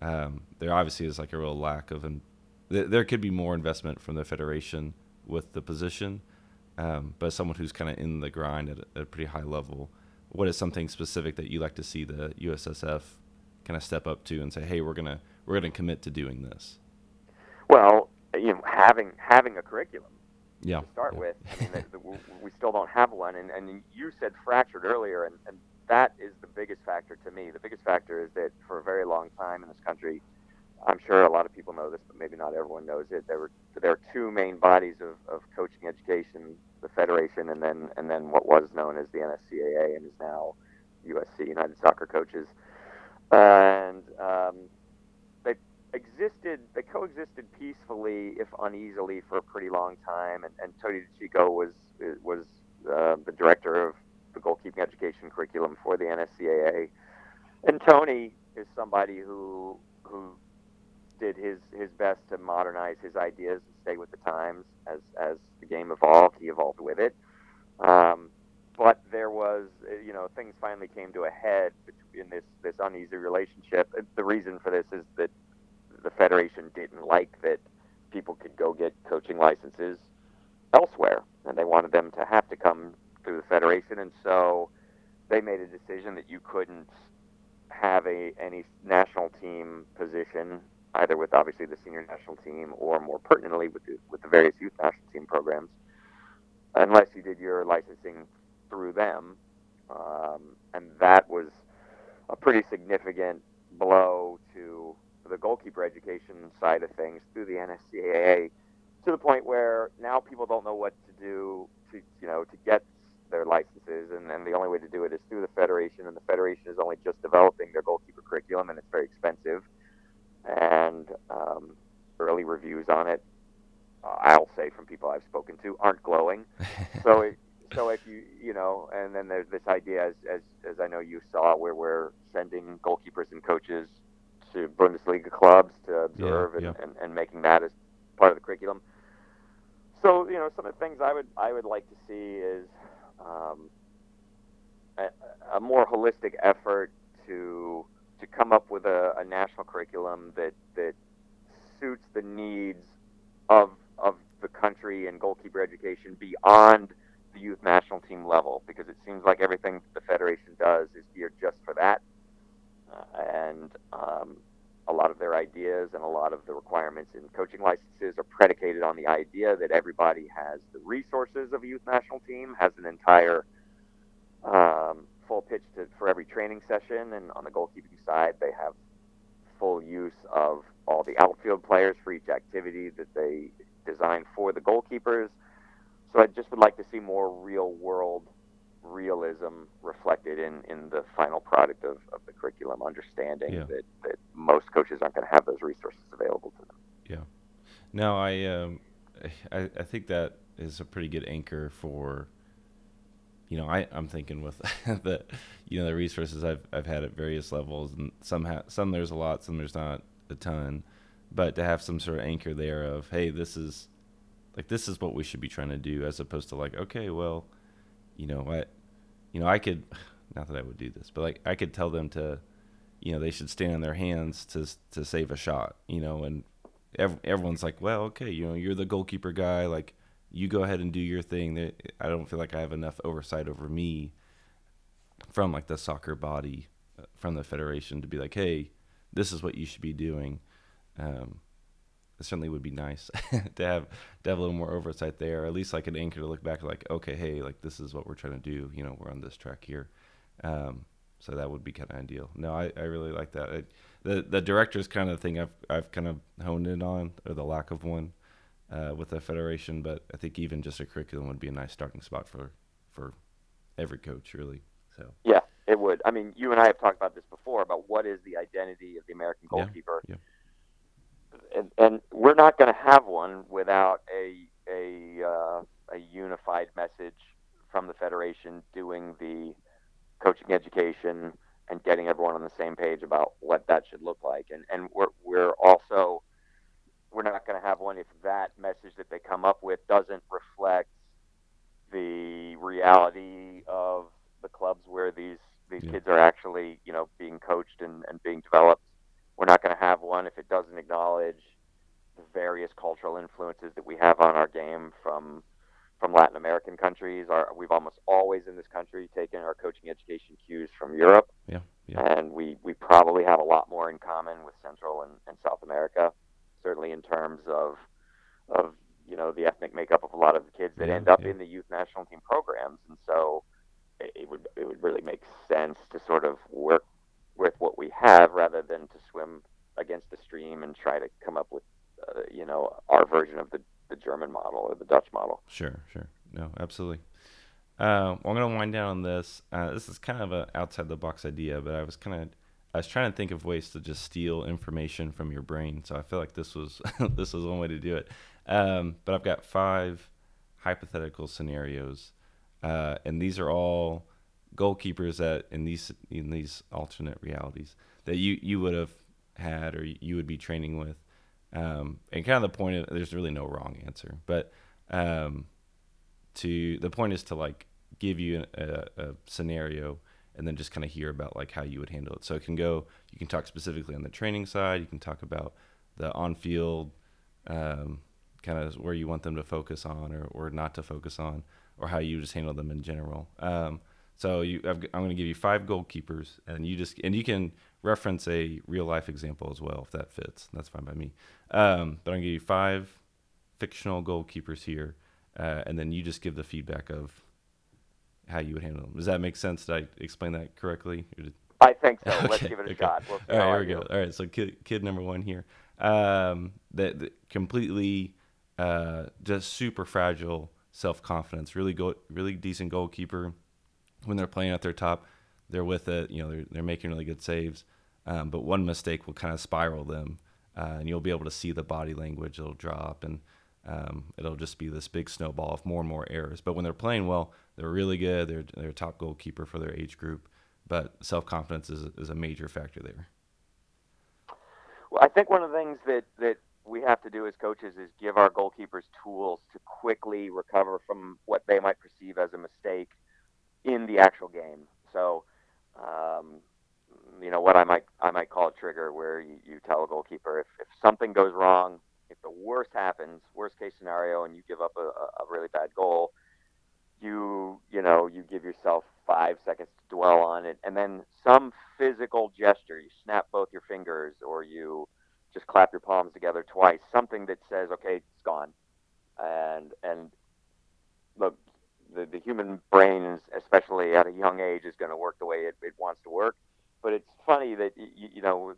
Um, there obviously is like a real lack of, and th- there could be more investment from the federation with the position. Um, but as someone who's kind of in the grind at a, at a pretty high level, what is something specific that you like to see the USSF kind of step up to and say, hey, we're gonna we're gonna commit to doing this? Well, you know, having having a curriculum Yeah. to start yeah. with. I mean, the, the, we- we still don't have one, and, and you said fractured earlier, and, and that is the biggest factor to me. The biggest factor is that for a very long time in this country, I'm sure a lot of people know this, but maybe not everyone knows it. There were there are two main bodies of, of coaching education: the federation, and then and then what was known as the NSCAA, and is now USC, United Soccer Coaches. And um, they existed, they coexisted peacefully, if uneasily, for a pretty long time. And, and Tony DiCicco was was uh, the director of the goalkeeping education curriculum for the NSCAA. And Tony is somebody who who did his his best to modernize his ideas and stay with the times. As as the game evolved, he evolved with it. Um, but there was, uh, you know, things finally came to a head in this this uneasy relationship. The reason for this is that the federation didn't like that people could go get coaching licenses elsewhere, and they wanted them to have to come through the federation, and so they made a decision that you couldn't have a any national team position either with obviously the senior national team or more pertinently with the, with the various youth national team programs unless you did your licensing through them. Um, and that was a pretty significant blow to the goalkeeper education side of things through the NSCAA to the point where now people don't know what to do to you know to get their licenses. And, and the only way to do it is through the federation. And the federation is only just developing their goalkeeper curriculum and it's very expensive and um, early reviews on it uh, I'll say from people I've spoken to aren't glowing so it, so if you you know and then there's this idea as, as as I know you saw where we're sending goalkeepers and coaches to Bundesliga clubs to observe Yeah, and, And, and making that as part of the curriculum. So you know, some of the things I would I would like to see is um, a, a more holistic effort to to come up with a, a national curriculum that that suits the needs of of the country and goalkeeper education beyond the youth national team level because it seems like everything the federation does is geared just for that. Uh, and um, a lot of their ideas and a lot of the requirements in coaching licenses are predicated on the idea that everybody has the resources of a youth national team, has an entire um, full pitch to, for every training session, and on the goalkeeping side, they have full use of all the outfield players for each activity that they design for the goalkeepers. So I just would like to see more real world realism reflected in, in the final product of, of the curriculum, understanding Yeah. that, that most coaches aren't going to have those resources available to them. Yeah. Now, I um, I, I think that is a pretty good anchor for. You know, I I'm thinking with the, you know, the resources I've I've had at various levels, and some ha- some there's a lot, some there's not a ton, but to have some sort of anchor there of hey, this is, like this is what we should be trying to do, as opposed to like okay, well, you know what, you know I could, not that I would do this, but like I could tell them to, you know, they should stand on their hands to to save a shot, you know, and ev- everyone's like, well, okay, you know, you're the goalkeeper guy, like you go ahead and do your thing. I don't feel like I have enough oversight over me from like the soccer body, uh, from the federation to be like, hey, this is what you should be doing. Um, it certainly would be nice to have to have a little more oversight there, or at least like an anchor to look back like, okay, hey, like this is what we're trying to do. You know, we're on this track here. Um, so that would be kind of ideal. No, I, I really like that. It, the the director's kind of thing I've I've kind of honed in on, or the lack of one, uh, with the federation. But I think even just a curriculum would be a nice starting spot for for every coach, really. So Yeah, it would. I mean, you and I have talked about this before about what is the identity of the American Yeah, goalkeeper, yeah. and, and we're not going to have one without a a uh, a unified message from the federation doing the coaching education and getting everyone on the same page about what that should look like. And and we're we're also we're not going to have one if that message that they come up with doesn't reflect the reality of the clubs where these these Yeah. kids are actually you know being coached and, and being developed. We're not going to have one if it doesn't acknowledge the various cultural influences that we have on our game from from Latin American countries. Our, we've almost always in this country taken our coaching education cues from Europe, yeah, yeah, and we, we probably have a lot more in common with Central and, and South America. Certainly in terms of of you know the ethnic makeup of a lot of the kids that Yeah, end up yeah. in the youth national team programs, and so it, would it would really make sense to sort of work with what we have rather than to swim against the stream and try to come up with uh, you know our version of the the German model or the Dutch model. Sure, sure. No, absolutely. Uh, well, I'm gonna wind down on this. Uh, this is kind of a outside the box idea, but I was kind of I was trying to think of ways to just steal information from your brain. So I feel like this was this was one way to do it. Um, but I've got five hypothetical scenarios, uh, and these are all goalkeepers that in these in these alternate realities that you you would have had or you would be training with. Um, and kind of the point of there's really no wrong answer, but um, to the point is to like give you a, a scenario and then just kind of hear about like how you would handle it. So it can go. You can talk specifically on the training side. You can talk about the on-field um, kind of where you want them to focus on or, or not to focus on, or how you just handle them in general. Um, so you, I've, I'm going to give you five goalkeepers, and you just and you can reference a real life example as well if that fits. That's fine by me. Um, but I'm going to give you five fictional goalkeepers here, uh, and then you just give the feedback of how you would handle them. Does that make sense? Did I explain that correctly? Did- I think so. Let's give it a okay. shot. We'll All right, here we go. All right, so kid, kid number one here, um, that that completely uh, just super fragile self confidence. Really go, really decent goalkeeper. When they're playing at their top, they're with it. You know, they're they're making really good saves. Um, but one mistake will kind of spiral them, uh, and you'll be able to see the body language. It'll drop, and um, it'll just be this big snowball of more and more errors. But when they're playing well, they're really good. They're they're a top goalkeeper for their age group. But self confidence is is a major factor there. Well, I think one of the things that that we have to do as coaches is give our goalkeepers tools to quickly recover from what they might perceive as a mistake in the actual game. So, um, you know, what I might I might call a trigger, where you, you tell a goalkeeper if, if something goes wrong, if the worst happens, worst case scenario, and you give up a, a really bad goal, you you know you give yourself five seconds to dwell on it, and then some physical gesture, you snap both your fingers, or you just clap your palms together twice, something that says, okay, it's gone, and and look, the, the human brain, especially at a young age, is going to work the way it, it wants to work. But it's funny that you, you know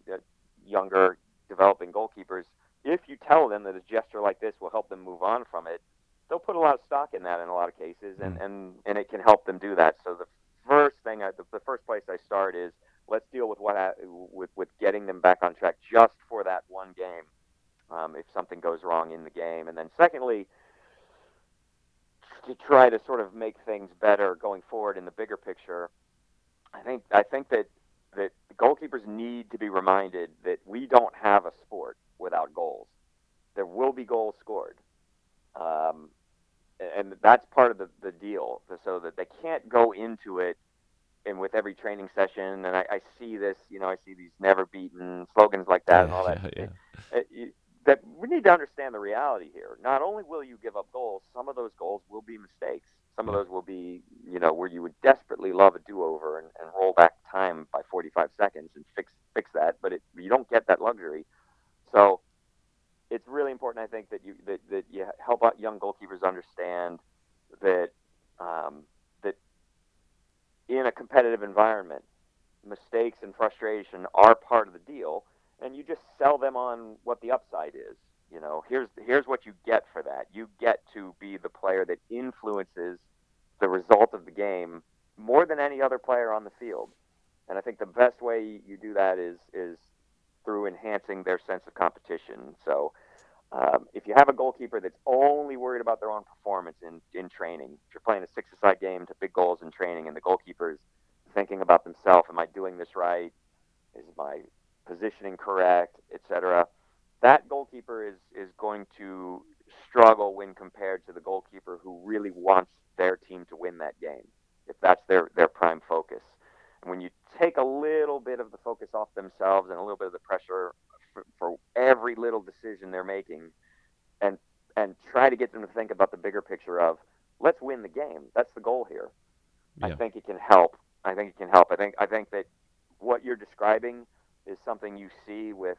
younger developing goalkeepers, if you tell them that a gesture like this will help them move on from it, they'll put a lot of stock in that in a lot of cases, and Mm. and and it can help them do that. So the first thing, I, the, the first place I start is let's deal with what ha- with with getting them back on track just for that one game. Um, if something goes wrong in the game, and then secondly, to try to sort of make things better going forward in the bigger picture. I think I think that that goalkeepers need to be reminded that we don't have a sport without goals. There will be goals scored, um, and that's part of the, the deal. So that they can't go into it and with every training session. And I, I see this, you know, I see these never beaten slogans like that and all that. yeah, Uh, you- that we need to understand the reality here. Not only will you give up goals, some of those goals will be mistakes. Some of those will be, you know, where you would desperately love a do-over and, and roll back time by 45 seconds and fix fix that, but it, you don't get that luxury. So it's really important, I think, that you that, that you help out young goalkeepers understand that um, that in a competitive environment, mistakes and frustration are part of the deal and you just sell them on what the upside is. You know, here's here's what you get for that. You get to be the player that influences the result of the game more than any other player on the field. And I think the best way you do that is is through enhancing their sense of competition. So um, if you have a goalkeeper that's only worried about their own performance in, in training, if you're playing a six-a-side game to big goals in training, and the goalkeeper's thinking about themselves, am I doing this right? Is my positioning correct, etc. That goalkeeper is is going to struggle when compared to the goalkeeper who really wants their team to win that game, if that's their their prime focus. And when you take a little bit of the focus off themselves and a little bit of the pressure for, for every little decision they're making, and and try to get them to think about the bigger picture of let's win the game. That's the goal here. I think it can help. I think it can help. I think I think that what you're describing is something you see with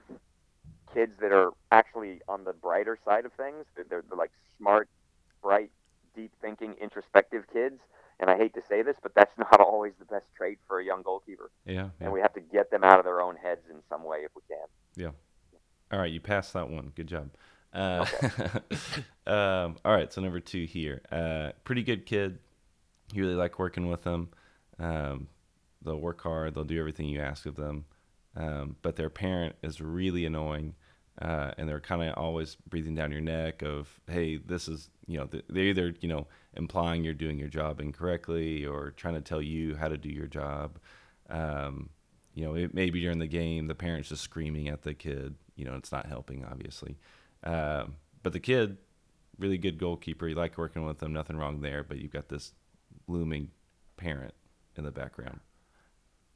kids that are actually on the brighter side of things. They're, they're, they're like smart, bright, deep thinking, introspective kids. And I hate to say this, but that's not always the best trade for a young goalkeeper. yeah, yeah. And we have to get them out of their own heads in some way if we can. Yeah. All right, you passed that one. Good job. Uh, um, all right, so number two here. Uh, pretty good kid. You really like working with them. Um, they'll work hard. They'll do everything you ask of them. Um, but their parent is really annoying, uh, and they're kind of always breathing down your neck. Of hey, this is you know they're either you know implying you're doing your job incorrectly or trying to tell you how to do your job. Um, you know, it, maybe during the game, the parent's just screaming at the kid. You know, it's not helping, obviously. Um, but the kid, really good goalkeeper. You like working with them, nothing wrong there. But you've got this looming parent in the background.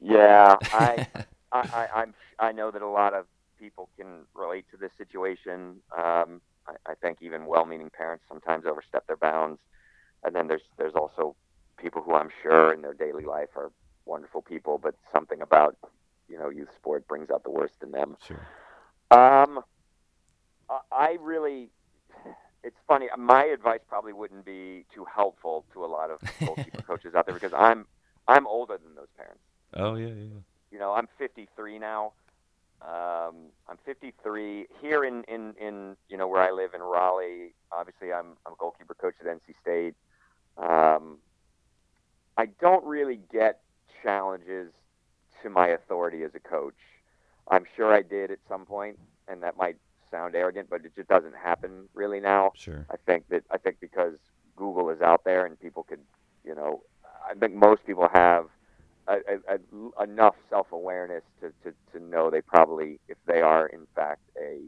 Yeah, I, I, I, I'm, I know that a lot of people can relate to this situation. Um, I, I think even well-meaning parents sometimes overstep their bounds, and then there's there's also people who I'm sure in their daily life are wonderful people, but something about you know youth sport brings out the worst in them. Sure. Um, I- I really, it's funny. My advice probably wouldn't be too helpful to a lot of goalkeeper coaches out there because I'm I'm older than those parents. Oh yeah. yeah. You know, I'm 53 now. Um, I'm 53 here in, in, in you know where I live in Raleigh. Obviously, I'm I'm a goalkeeper coach at NC State. Um, I don't really get challenges to my authority as a coach. I'm sure I did at some point, and that might sound arrogant, but it just doesn't happen really now. Sure. I think that I think because Google is out there and people could, you know, I think most people have a, a, enough self-awareness to, to, to know they probably, if they are in fact a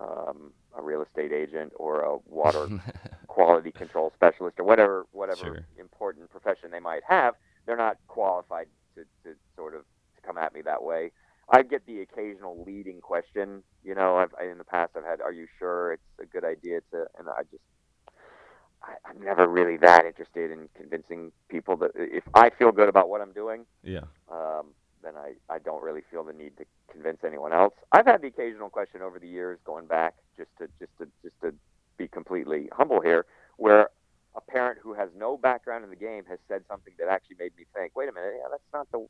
um, a real estate agent or a water quality control specialist or whatever whatever Sure. important profession they might have, they're not qualified to, to sort of to come at me that way. I get the occasional leading question. You know, I've I, in the past I've had, "Are you sure it's a good idea to?" And I just I, I'm never really that interested in convincing people that if I feel good about what I'm doing, Yeah. um, then I, I don't really feel the need to convince anyone else. I've had the occasional question over the years, going back just to just to just to be completely humble here, where a parent who has no background in the game has said something that actually made me think, wait a minute, yeah, that's not the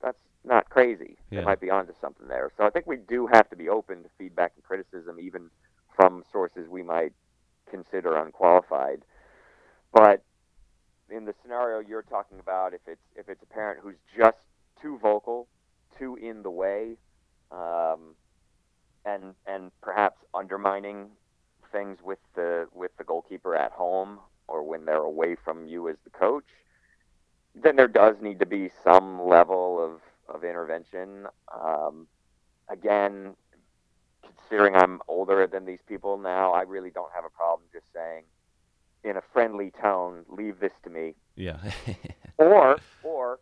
that's not crazy. Yeah. They might be onto something there. So I think we do have to be open to feedback and criticism, even from sources we might consider unqualified. But in the scenario you're talking about, if it's if it's a parent who's just too vocal, too in the way, um, and and perhaps undermining things with the with the goalkeeper at home or when they're away from you as the coach, then there does need to be some level of of intervention. Um, again, considering I'm older than these people now, I really don't have a problem just saying, in a friendly tone, "Leave this to me," Yeah. or or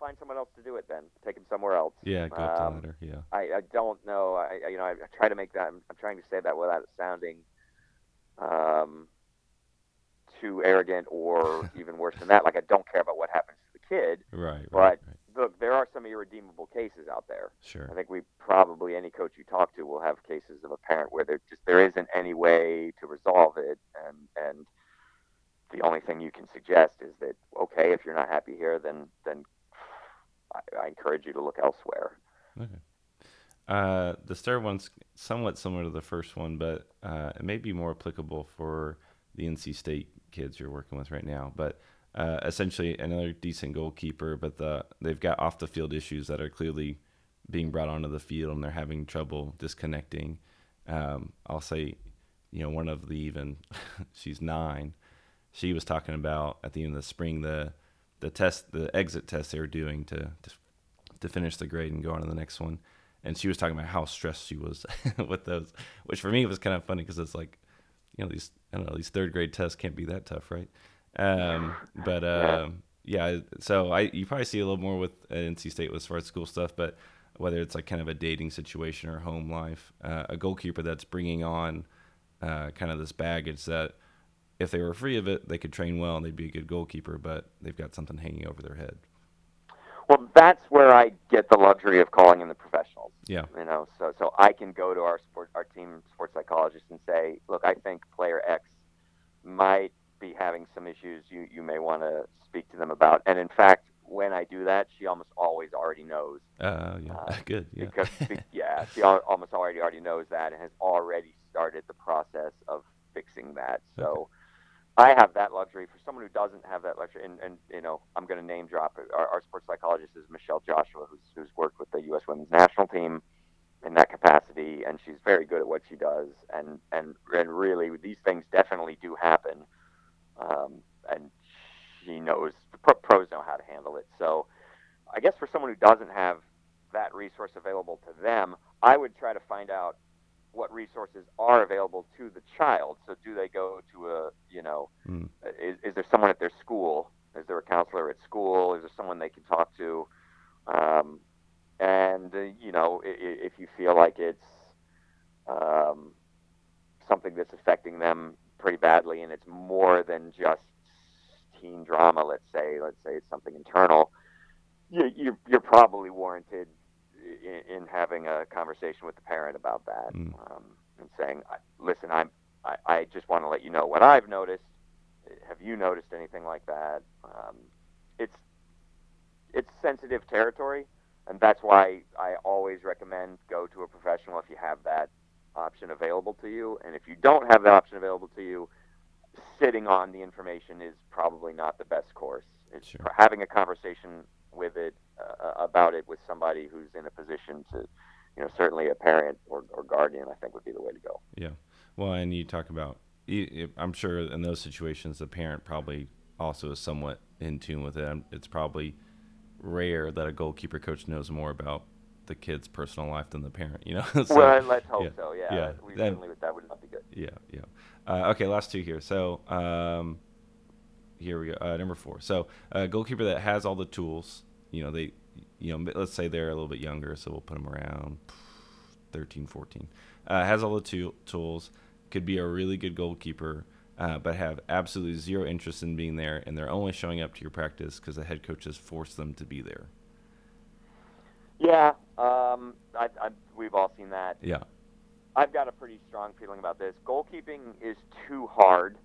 find someone else to do it. Then take him somewhere else. yeah. Go up the Um, ladder. Yeah. I, I don't know. I, you know I, I try to make that. I'm, I'm trying to say that without it sounding um, too arrogant or even worse than that. Like I don't care about what happens to the kid. Right. but- Right. Look, there are some irredeemable cases out there. Sure. I think we probably any coach you talk to will have cases of a parent where there just there isn't any way to resolve it, and and the only thing you can suggest is that okay, if you're not happy here, then then I, I encourage you to look elsewhere. Okay. Uh, the third one's somewhat similar to the first one, but uh, it may be more applicable for the NC State kids you're working with right now. But uh, essentially, another decent goalkeeper, but the they've got off the field issues that are clearly being brought onto the field, and they're having trouble disconnecting. Um, I'll say, you know, one of the even she's nine. She was talking about at the end of the spring the the test, the exit test they were doing to to, to finish the grade and go on to the next one and she was talking about how stressed she was with those, which for me was kind of funny because it's like, you know, these I don't know these third grade tests can't be that tough, right? Um, but um, yeah, so I you probably see a little more with at NC State as far as school stuff, but whether it's like kind of a dating situation or home life, uh, a goalkeeper that's bringing on uh, kind of this baggage that if they were free of it, they could train well and they'd be a good goalkeeper, but they've got something hanging over their head. Well, that's where I get the luxury of calling in the professionals. Yeah. You know, so so I can go to our sport, our team sports psychologist and say, look, I think player X might be having some issues. You you may want to speak to them about. And in fact, when I do that, she almost always already knows Uh, yeah, Uh, good. Yeah. because yeah, she al- almost already already knows that and has already started the process of fixing that. So. I have that luxury. For someone who doesn't have that luxury, and, and you know, I'm going to name drop. Our, our sports psychologist is Michelle Joshua, who's, who's worked with the U.S. Women's National Team in that capacity, and she's very good at what she does. And and and really, these things definitely do happen. Um, and she knows the pros know how to handle it. So, I guess for someone who doesn't have that resource available to them, I would try to find out what resources are available to the child. So, do they go to a, you know, Mm. is, is there someone at their school? Is there a counselor at school? Is there someone they can talk to? Um, and uh, you know, i- i- if you feel like it's um, something that's affecting them pretty badly, and it's more than just teen drama, let's say, let's say it's something internal, you, you're, you're probably warranted in, in having a conversation with the parent about that Mm. um, and saying, "Listen, I'm, I, I just want to let you know what I've noticed. Have you noticed anything like that?" Um, it's it's sensitive territory, and that's why I always recommend go to a professional if you have that option available to you. And if you don't have that option available to you, sitting on the information is probably not the best course. It's Sure. having a conversation with it uh, about it with somebody who's in a position to, you know, certainly a parent or, or guardian. I think would be the way to go. Yeah. Well, and you talk about, I'm sure in those situations, the parent probably also is somewhat in tune with it. It's probably rare that a goalkeeper coach knows more about the kid's personal life than the parent. You know. so, well, let's hope yeah, so. Yeah. yeah. We That- certainly would, that would not be good. Yeah, yeah. Uh, okay, last two here. So, um, here we go. Uh, number four. So, a goalkeeper that has all the tools. You know, they, you know, let's say they're a little bit younger, so we'll put them around 13, 14. Uh, has all the tool tools. Could be a really good goalkeeper, uh, but have absolutely zero interest in being there, and they're only showing up to your practice because the head coach has forced them to be there. Yeah. Um, I, I, we've all seen that. Yeah. I've got a pretty strong feeling about this. Goalkeeping is too hard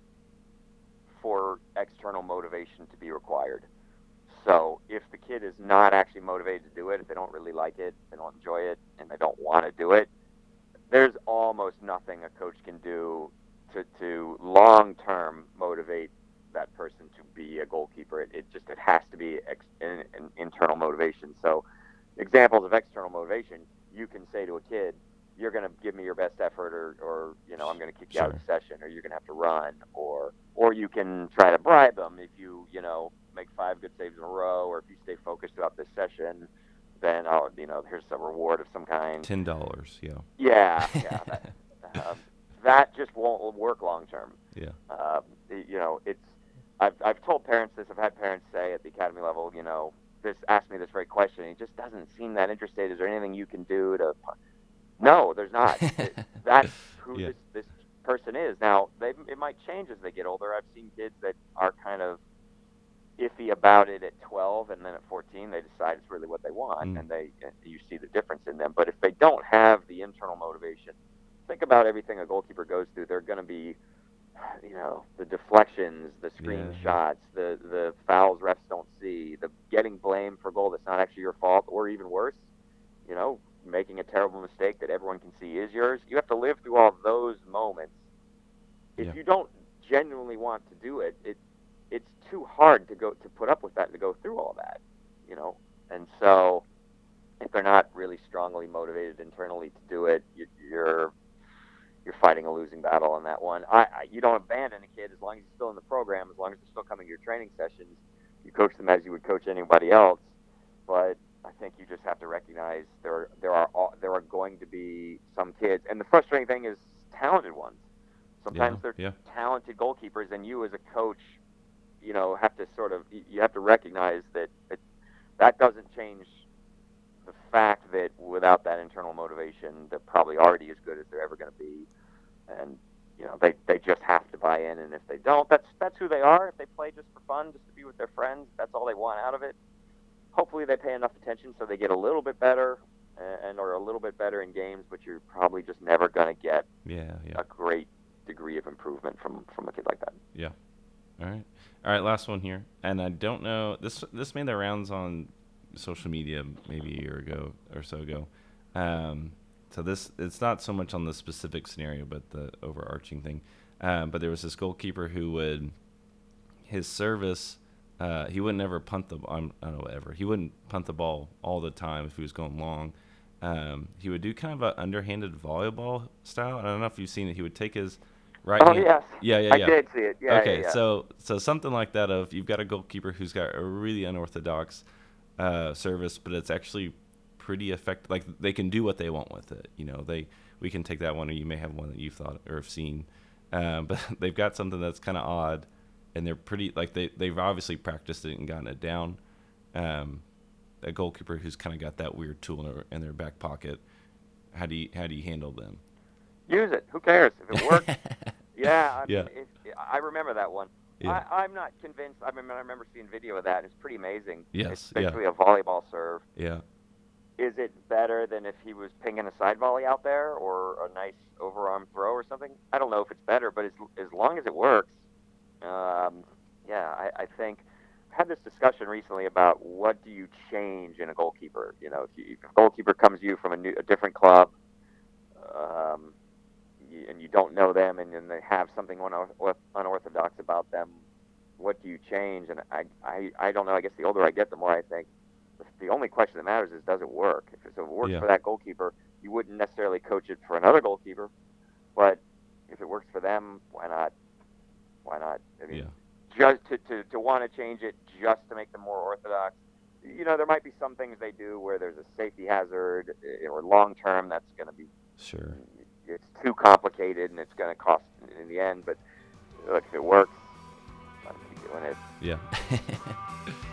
for external motivation to be required. So if the kid is not actually motivated to do it, if they don't really like it, they don't enjoy it, and they don't want to do it, there's almost nothing a coach can do to, to long term motivate that person to be a goalkeeper. It, it just it has to be ex, an, an internal motivation. So examples of external motivation, you can say to a kid, you're going to give me your best effort or, or you know i'm going to kick you out of the session or you're going to have to run or or you can try to bribe them if you you know make five good saves in a row or if you stay focused throughout this session then i'll you know here's a reward of some kind Ten dollars. Yeah. yeah yeah that, um, that just won't work long term yeah. um, you know, it's I've I've told parents this. I've had parents say at the academy level, you know, this asked me this very question. He just doesn't seem that interested. Is there anything you can do to? No, there's not. It- That's who Yeah. this this person is. Now, they it might change as they get older. I've seen kids that are kind of iffy about it at 12, and then at 14 they decide it's really what they want, Mm. and they you see the difference in them. But if they don't have the internal motivation, think about everything a goalkeeper goes through. They're going to be you know the deflections, the screen Yeah. shots, the the fouls refs don't see, the getting blamed for a goal that's not actually your fault, or even worse, you know, making a terrible mistake that everyone can see is yours. You have to live through all those moments. If Yeah. you don't genuinely want to do it, it it's too hard to go to put up with that to go through all that, you know. And so, if they're not really strongly motivated internally to do it, you, you're you're fighting a losing battle on that one. I, I you don't abandon a kid as long as he's still in the program, as long as they're still coming to your training sessions. You coach them as you would coach anybody else. But I think you just have to recognize there there are there are going to be some kids, and the frustrating thing is talented ones. Sometimes yeah. they're yeah. talented goalkeepers, and you as a coach, you know, have to sort of you have to recognize that it, that doesn't change fact that without that internal motivation, they're probably already as good as they're ever going to be, and you know they they just have to buy in, and if they don't, that's that's who they are. If they play just for fun, just to be with their friends, that's all they want out of it. Hopefully, they pay enough attention so they get a little bit better and, are a little bit better in games, but you're probably just never going to get Yeah. Yeah. a great degree of improvement from from a kid like that. Yeah. All right. All right, last one here. And I don't know this this made the rounds on social media maybe a year ago or so ago. Um, so this it's not so much on the specific scenario but the overarching thing. Um, but there was this goalkeeper who would his service uh, he wouldn't ever punt the I'm, I don't know ever. He wouldn't punt the ball all the time if he was going long. Um, he would do kind of an underhanded volleyball style. I don't know if you've seen it. He would take his right Oh hand. yes, Yeah, yeah, yeah. I did see it. Yeah, okay, yeah, yeah. so so something like that of you've got a goalkeeper who's got a really unorthodox uh, service, but it's actually pretty effective. Like they can do what they want with it. You know, they we can take that one, or you may have one that you've thought or have seen, um, but they've got something that's kind of odd, and they're pretty like they they've obviously practiced it and gotten it down. Um, a goalkeeper who's kind of got that weird tool in their, in their back pocket. How do you how do you handle them? Use it. Who cares if it works? yeah, I, Yeah. Mean, it, I remember that one. Yeah. I, I'm not convinced. I mean, I remember seeing video of that. and It's pretty amazing. Yes, It's yeah. a volleyball serve. Yeah. Is it better than if he was pinging a side volley out there or a nice overarm throw or something? I don't know if it's better, but as, as long as it works, um, yeah, I, I think. I had this discussion recently about what do you change in a goalkeeper. You know, if, you, if a goalkeeper comes to you from a, new, a different club, um, y- and you don't know them, and then they have something unorthodox about them, what do you change? And I, I, I don't know. I guess the older I get, the more I think the, only question that matters is does it work? If it, so if it works Yeah. for that goalkeeper, you wouldn't necessarily coach it for another goalkeeper, but if it works for them, why not? Why not? I mean, Yeah. just to, to, to want to change it just to make them more orthodox, you know, there might be some things they do where there's a safety hazard, eh, or long term that's going to be Sure. It's too complicated and it's going to cost in the end. But look, if it works, let them keep doing it. Yeah. yeah.